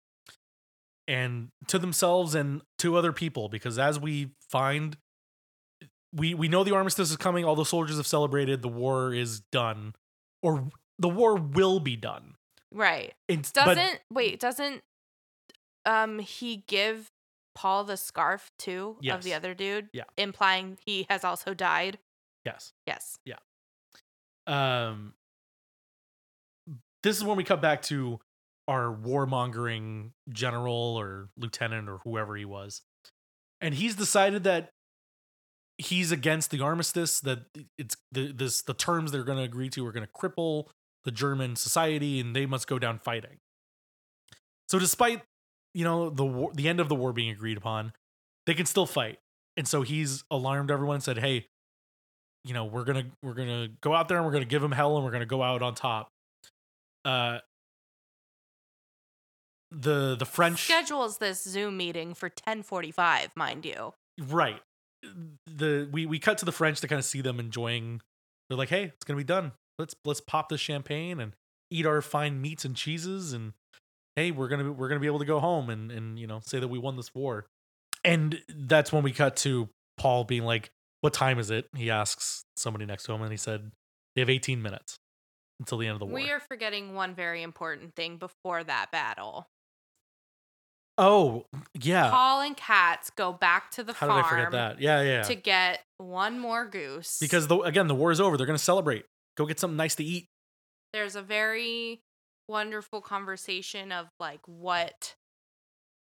and to themselves and to other people because as we find we we know the armistice is coming all the soldiers have celebrated the war is done or the war will be done Right. it's, Doesn't wait, doesn't um he give Paul the scarf too of the other dude? Yeah. Implying he has also died. yes yes Yes. Um this is when we cut back to our warmongering general or lieutenant or whoever he was and he's decided that he's against the armistice that it's the this the terms they're going to agree to are going to cripple the german society and they must go down fighting. So despite you know the war, the end of the war being agreed upon they can still fight. And so he's alarmed everyone and said hey you know we're gonna we're gonna go out there and we're gonna give them hell and we're gonna go out on top. Uh the the french Schedules this Zoom meeting for 1045, mind you. right. The we we cut to the french to kind of see them enjoying they're like hey it's gonna be done. Let's let's pop this champagne and eat our fine meats and cheeses and hey we're gonna be, we're gonna be able to go home and and you know say that we won this war. And that's when we cut to paul being like what time is it? he asks somebody next to him and he said they have 18 minutes until the end of the war. We are forgetting one very important thing before that battle. oh yeah. Paul and Katz go back to the how farm did i forget that? Yeah yeah, yeah. to get one more goose. because the, again the war is over. They're gonna celebrate. Go get something nice to eat. There's a very wonderful conversation of like what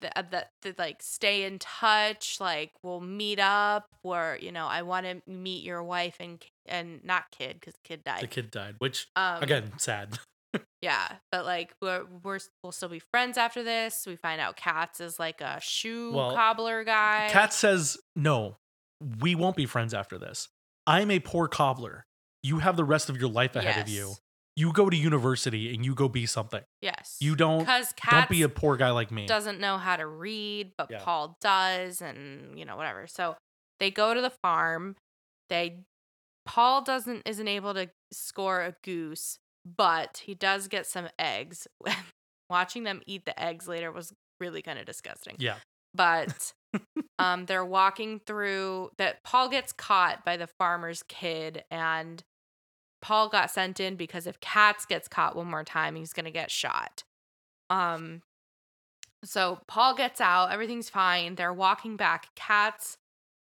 the, uh, the, the like stay in touch like we'll meet up where you know i want to meet your wife and and not kid because kid died the kid died which um again sad yeah but like we're, we're we'll still be friends after this we find out katz is like a shoe Well, cobbler guy Kat says, No, we won't be friends after this. I'm a poor cobbler. You have the rest of your life ahead of you. You go to university and you go be something. yes You don't because don't be a poor guy like me. doesn't know how to read, but Yeah. Paul does, and you know whatever. So they go to the farm. They Paul doesn't isn't able to score a goose, but he does get some eggs. Watching them eat the eggs later was really kind of disgusting. Yeah. But um, they're walking through that. Paul gets caught by the farmer's kid, and Paul got sent in because if Katz gets caught one more time, he's gonna get shot. Um, so Paul gets out, everything's fine. They're walking back. Katz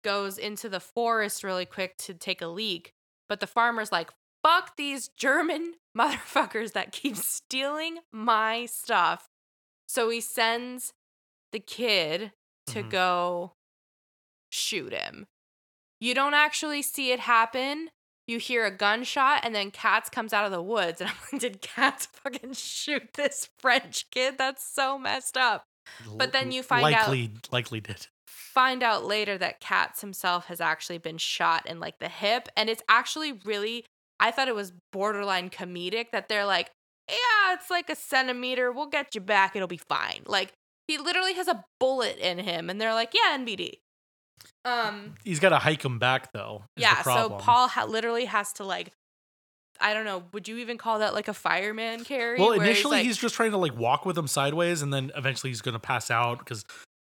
goes into the forest really quick to take a leak, but the farmer's like, fuck these German motherfuckers that keep stealing my stuff. So he sends the kid to Mhm. go shoot him. You don't actually see it happen. You hear a gunshot, and then Katz comes out of the woods. And I'm like, did Katz fucking shoot this French kid? That's so messed up. But then you find out- likely, likely did. Find out later that Katz himself has actually been shot in like the hip. And it's actually really, I thought it was borderline comedic that they're like, yeah, it's like a centimeter. We'll get you back. It'll be fine. Like, he literally has a bullet in him. And they're like, yeah, NBD. Um, He's got to hike him back though. yeah, so. Paul ha- literally has to like, I don't know. Would you even call that like a fireman carry? Well, where he's initially like- he's just trying to like walk with him sideways, and then eventually he's going to pass out because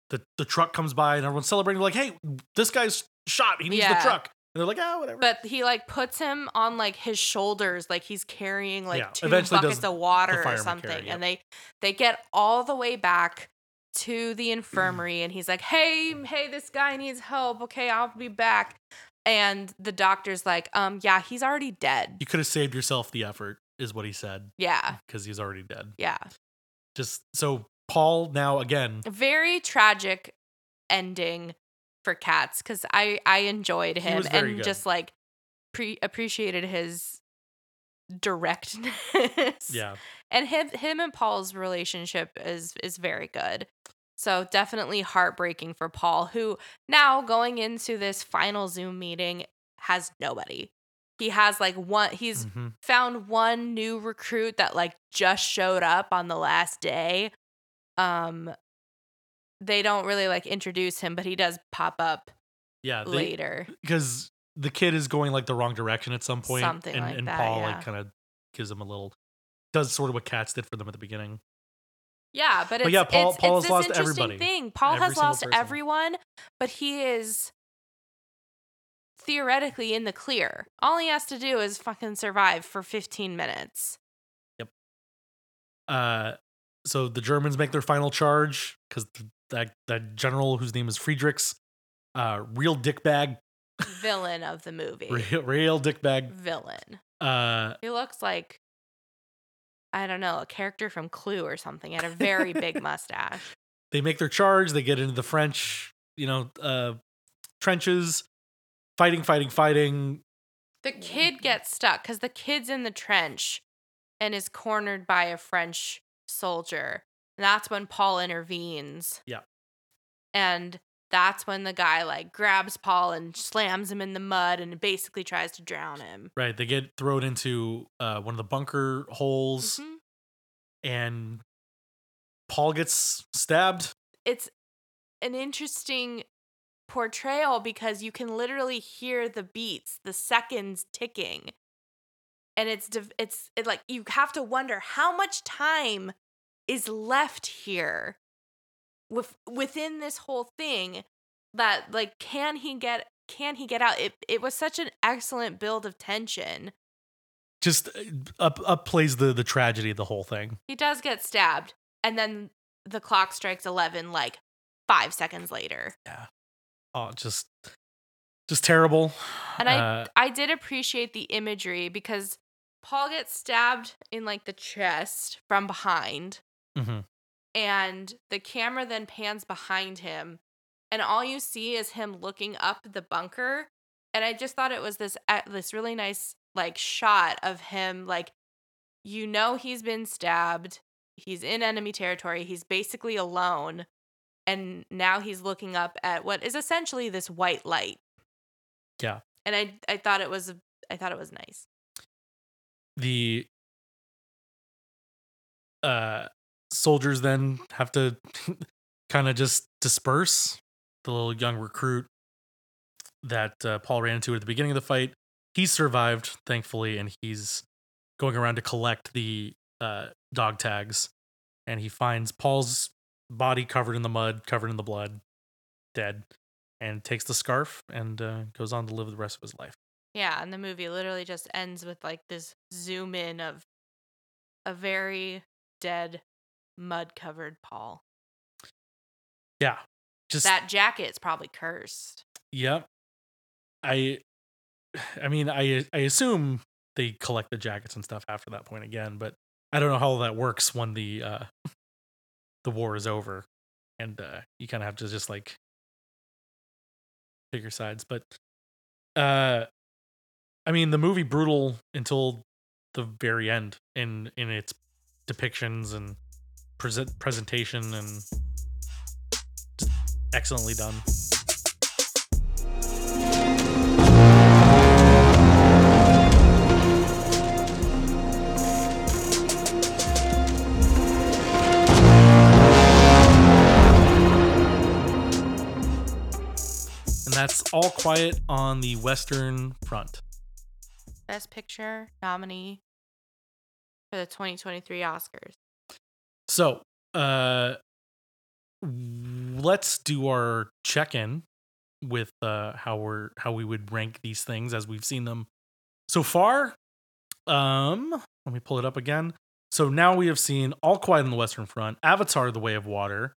the the truck comes by and everyone's celebrating. Like, hey, this guy's shot. He needs Yeah. the truck. And they're like, ah, whatever. but he like puts him on like his shoulders, like he's carrying like Yeah, two buckets of water or something, carry, yep. and they they get all the way back to the infirmary, and he's like, "Hey, hey, this guy needs help. Okay, I'll be back." And the doctor's like, "Um, yeah, he's already dead. you could have saved yourself the effort, is what he said, Yeah, because he's already dead. yeah." Just so Paul now again. very tragic ending for Cats because I I enjoyed him and good. just like pre- appreciated his directness. Yeah. And him him and Paul's relationship is is very good. So definitely heartbreaking for Paul, who now going into this final Zoom meeting has nobody. He has like one he's Mhm. found one new recruit that like just showed up on the last day. Um they don't really like introduce him, but he does pop up Yeah. they- later. because the kid is going like the wrong direction at some point, Something and, like and that, Paul yeah. like kind of gives him a little does sort of what Cats did for them at the beginning. Yeah, but it's, yeah, Paul- it's, Paul it's has this lost interesting everybody. thing. Paul Every has lost person. everyone, but he is theoretically in the clear. All he has to do is fucking survive for 15 minutes. Yep. Uh, so the Germans make their final charge because that that general whose name is Friedrichs, uh, real dickbag, Villain of the movie. real, real dickbag. Villain. Uh, He looks like I don't know, a character from Clue or something. He had a very big mustache. they make their charge. They get into the French, you know, uh, trenches, fighting, fighting, fighting. The kid gets stuck because the kid's in the trench and is cornered by a French soldier. And that's when Paul intervenes. Yeah. And that's when the guy like grabs Paul and slams him in the mud and basically tries to drown him. Right, they get thrown into uh, one of the bunker holes, Mhm. and Paul gets stabbed. It's an interesting portrayal because you can literally hear the beats, the seconds ticking. And it's it's it like you have to wonder how much time is left here with within this whole thing that like can he get can he get out? It it was such an excellent build of tension. Just uh, up up plays the the tragedy of the whole thing. He does get stabbed and then the clock strikes 11 like 5 seconds later. Yeah. Oh, just just terrible. And I Uh, I did appreciate the imagery because Paul gets stabbed in like the chest from behind mhm. And the camera then pans behind him and all you see is him looking up the bunker and I just thought it was this uh, this really nice like shot of him like you know he's been stabbed he's in enemy territory he's basically alone and now he's looking up at what is essentially this white light Yeah. and I I thought it was I thought it was nice the uh soldiers then have to kind of just disperse the little young recruit that uh, Paul ran into at the beginning of the fight. He survived, thankfully, and he's going around to collect the uh, dog tags. And he finds Paul's body covered in the mud, covered in the blood, dead, and takes the scarf and uh, goes on to live the rest of his life. Yeah, and the movie literally just ends with like this zoom in of a very dead, mud covered Paul. Yeah, just that jacket's probably cursed. Yep. I I mean I I assume they collect the jackets and stuff after that point again, but I don't know how that works when the uh the war is over and uh you kind of have to just like pick your sides, but uh I mean the movie brutal until the very end in in its depictions and present presentation and excellently done. And that's all quiet on the Western Front. Best Picture nominee for the 2023 Oscars. So, uh, let's do our check-in with uh how we're how we would rank these things as we've seen them so far. Um, let me pull it up again. So now we have seen All Quiet on the Western Front, Avatar: The Way of Water,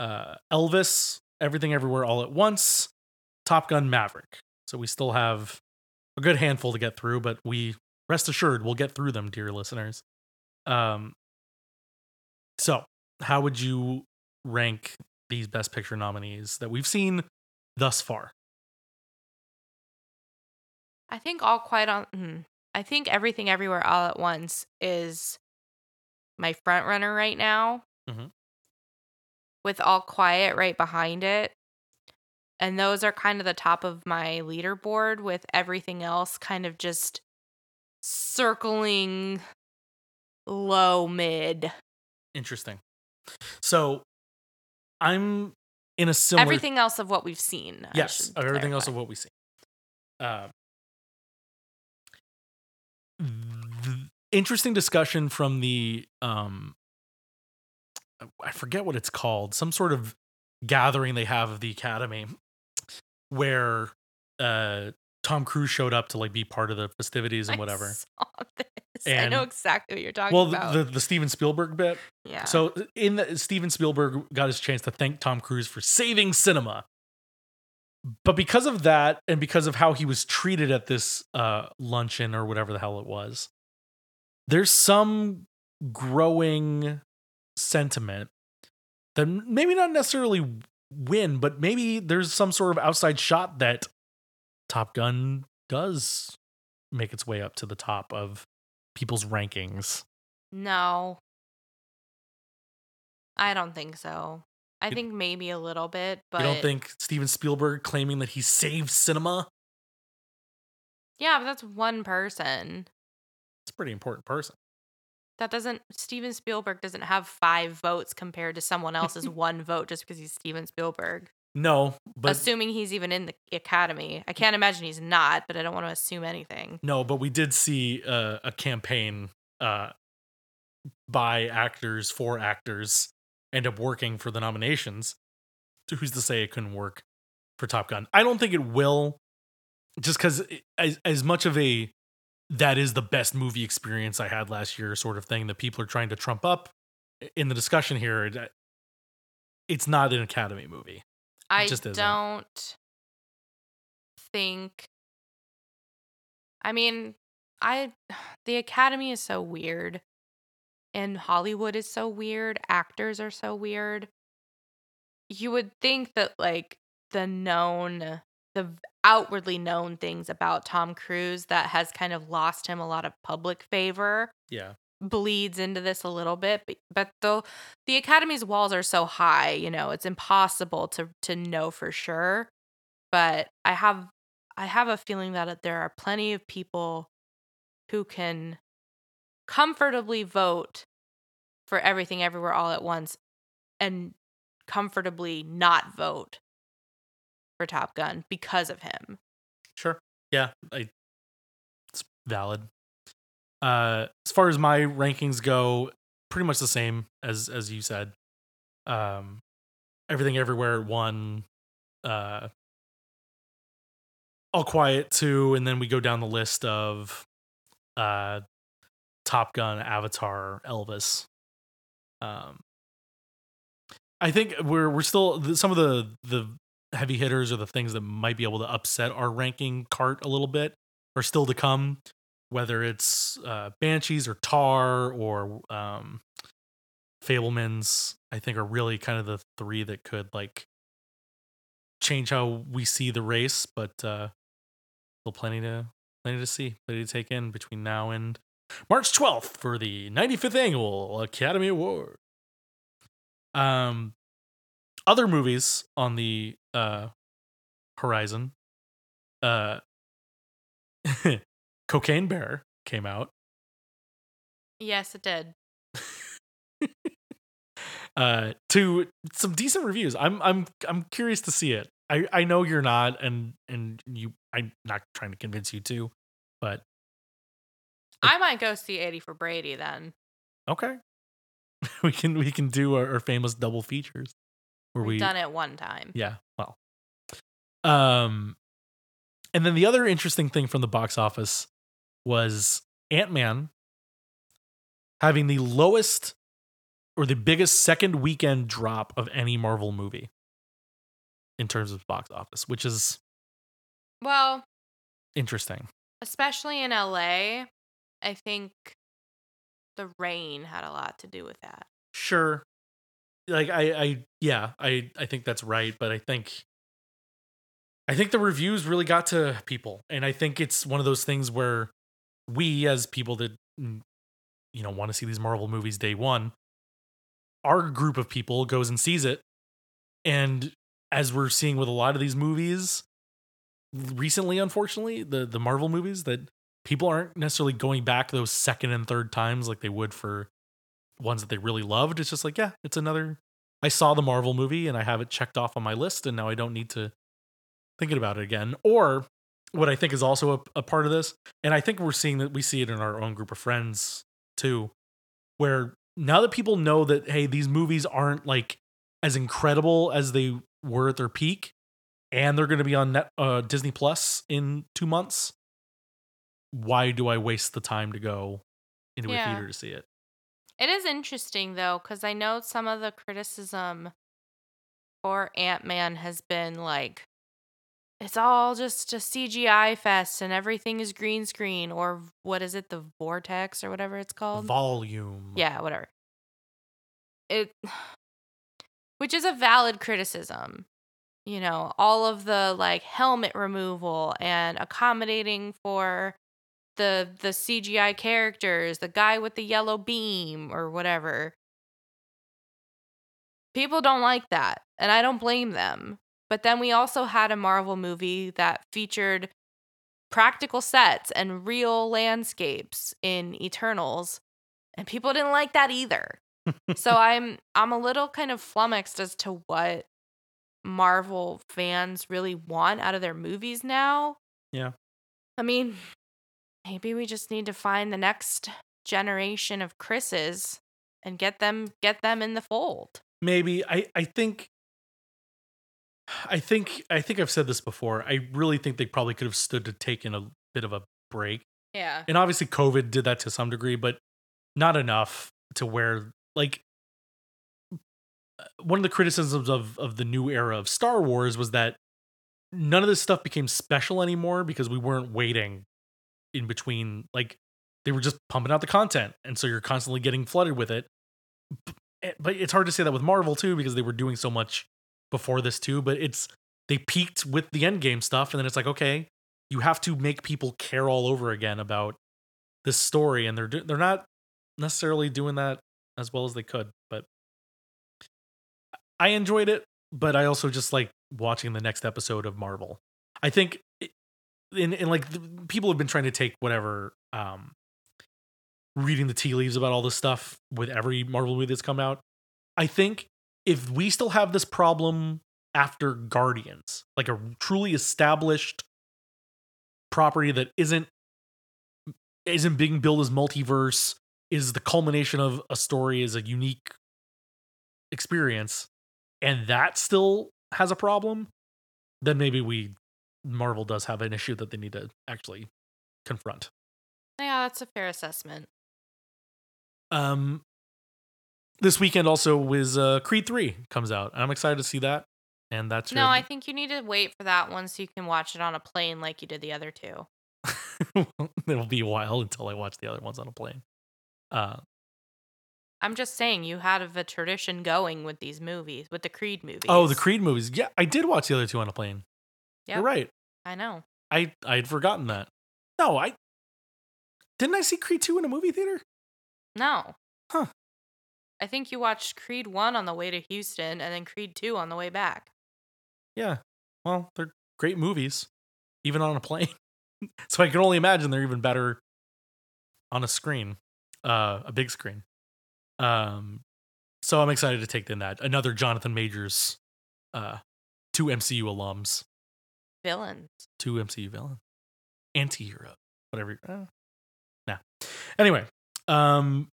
uh, Elvis, Everything Everywhere All at Once, Top Gun Maverick. So we still have a good handful to get through, but we rest assured we'll get through them, dear listeners. Um, so how would you rank these Best Picture nominees that we've seen thus far? I think All Quiet on. mm, I think everything everywhere all at once is my front runner right now. Mhm. With all quiet right behind it. And those are kind of the top of my leaderboard with everything else kind of just circling low mid. Interesting. So I'm in a similar everything else of what we've seen. Yes, everything else of what we see. Uh, interesting discussion from the um, I forget what it's called, some sort of gathering they have of the academy, where uh Tom Cruise showed up to like be part of the festivities and I whatever. this. I know exactly what you're talking Well, about. the, the the Steven Spielberg bit. yeah. So in the, Steven Spielberg got his chance to thank Tom Cruise for saving cinema. But because of that and because of how he was treated at this uh, luncheon or whatever the hell it was, there's some growing sentiment that maybe not necessarily win, but maybe there's some sort of outside shot that Top Gun does make its way up to the top of people's rankings. No. I don't think so. I You- think maybe a little bit, but you don't think Steven Spielberg claiming that he saved cinema? Yeah, but that's one person. It's a pretty important person. That doesn't Steven Spielberg doesn't have 5 votes compared to someone else's one vote just because he's Steven Spielberg. No, but Assuming he's even in the academy. I can't imagine he's not, but I don't want to assume anything. no, but we did see uh, a campaign uh, by actors for actors end up working for the nominations. So who's to say it couldn't work for Top Gun? I don't think it will, just because as as much of a that is the best movie experience I had last year sort of thing that people are trying to trump up in the discussion here. It's not an Academy movie. I just don't think I mean, I the academy is so weird and Hollywood is so weird, actors are so weird. You would think that like the known the outwardly known things about Tom Cruise that has kind of lost him a lot of public favor Yeah. Bleeds into this a little bit but, though the academy's walls are so high you know it's impossible to to know for sure but i have i have a feeling that uh, there are plenty of people who can comfortably vote for everything everywhere all at once and comfortably not vote for top gun because of him Sure. Yeah, I, it's valid. Uh, as far as my rankings go, pretty much the same as as you said. Um, everything everywhere one. Uh, all quiet two, and then we go down the list of, uh, Top Gun, Avatar, Elvis. Um, I think we're we're still some of the the heavy hitters or the things that might be able to upset our ranking cart a little bit are still to come. Whether it's uh, Banshees or Tár or um, Fabelmans, I think are really kind of the three that could like change how we see the race. But uh, still plenty to plenty to see, plenty to take in between now and March twelfth for the 95th annual Academy Award. Um, other movies on the uh horizon. Uh, Cocaine Bear came out. yes it did uh to some decent reviews. I'm I'm I'm curious to see it. I I know you're not and and you I'm not trying to convince you to, but i might go see 80 for brady then okay. we can we can do our, our famous double features where we've we done it one time Yeah. Well. Um and then the other interesting thing from the box office was Ant-Man having the lowest or the biggest second weekend drop of any Marvel movie in terms of box office, which is well interesting. especially in LA, I think the rain had a lot to do with that. Sure. Like I I yeah, I I think that's right, but I think I think the reviews really got to people and I think it's one of those things where we as people that mm, you know want to see these Marvel movies day one, our group of people goes and sees it, and as we're seeing with a lot of these movies recently, unfortunately, the the Marvel movies that people aren't necessarily going back those second and third times like they would for ones that they really loved. It's just like, yeah, it's another. I saw the Marvel movie and I have it checked off on my list, and now I don't need to thinking about it again. Or what I think is also a, a part of this, and I think we're seeing that we see it in our own group of friends too, where now that people know that hey, these movies aren't like as incredible as they were at their peak, and they're going to be on Net, uh, Disney Plus in two months. Why do I waste the time to go into Yeah. a theater to see it? It is interesting though, because I know some of the criticism for Ant Man has been like, it's all just a CGI fest and everything is green screen, or what is it, the Vortex or whatever it's called? Volume. yeah, whatever. It, which is a valid criticism. You know, all of the like helmet removal and accommodating for the the CGI characters, the guy with the yellow beam or whatever. People don't like that, and I don't blame them. But then we also had a Marvel movie that featured practical sets and real landscapes in Eternals, and people didn't like that either. so I'm I'm a little kind of flummoxed as to what Marvel fans really want out of their movies now. Yeah. I mean, maybe we just need to find the next generation of Chris's and get them get them in the fold. maybe i i think i think i think i've said this before i really think they probably could have stood to taken a bit of a break. Yeah. and obviously covid did that to some degree but not enough to where like one of the criticisms of of the new era of star wars was that none of this stuff became special anymore because we weren't waiting in between like they were just pumping out the content. And so you're constantly getting flooded with it. Eh, but it's hard to say that with marvel too because they were doing so much before this too but it's they peaked with the end game stuff and then it's like okay you have to make people care all over again about this story and they're they're not necessarily doing that as well as they could but i enjoyed it but i also just like watching the next episode of marvel. I think in, in like the, people have been trying to take whatever um reading the tea leaves about all this stuff with every marvel movie that's come out. I think if we still have this problem after guardians like a truly established property that isn't isn't being billed as multiverse is the culmination of a story is a unique experience and that still has a problem then maybe we marvel does have an issue that they need to actually confront Yeah, that's a fair assessment. um this weekend also was uh creed 3 comes out i'm excited to see that and that's No, your- I think you need to wait for that one so you can watch it on a plane like you did the other two. it'll be a while until i watch the other ones on a plane uh I'm just saying you had a tradition going with these movies, with the Creed movies. oh the creed movies yeah i did watch the other two on a plane Yep, you're right I know. I I had forgotten that. No, I didn't I see Creed 2 in a movie theater? No. Huh. I think you watched Creed 1 on the way to Houston and then Creed 2 on the way back. Yeah. Well, they're great movies, even on a plane. so I can only imagine they're even better on a screen, uh, a big screen. Um, so I'm excited to take in that another Jonathan Majors, uh, two MCU alums, Villains. two MCU villain, anti-hero, whatever. Uh, nah. Anyway, um,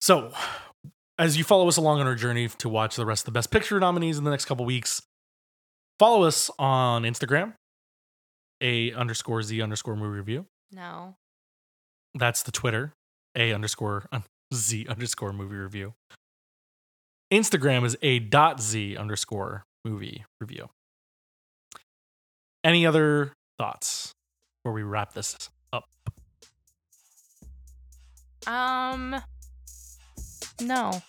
so as you follow us along on our journey to watch the rest of the Best Picture nominees in the next couple weeks, follow us on Instagram, a underscore z underscore movie review. No. That's the Twitter, a underscore z underscore movie review. Instagram is a dot z underscore movie review. Any other thoughts before we wrap this up? Um. No.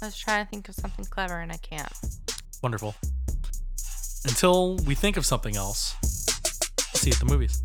I was trying to think of something clever and I can't. Wonderful. Until we think of something else, see you at the movies.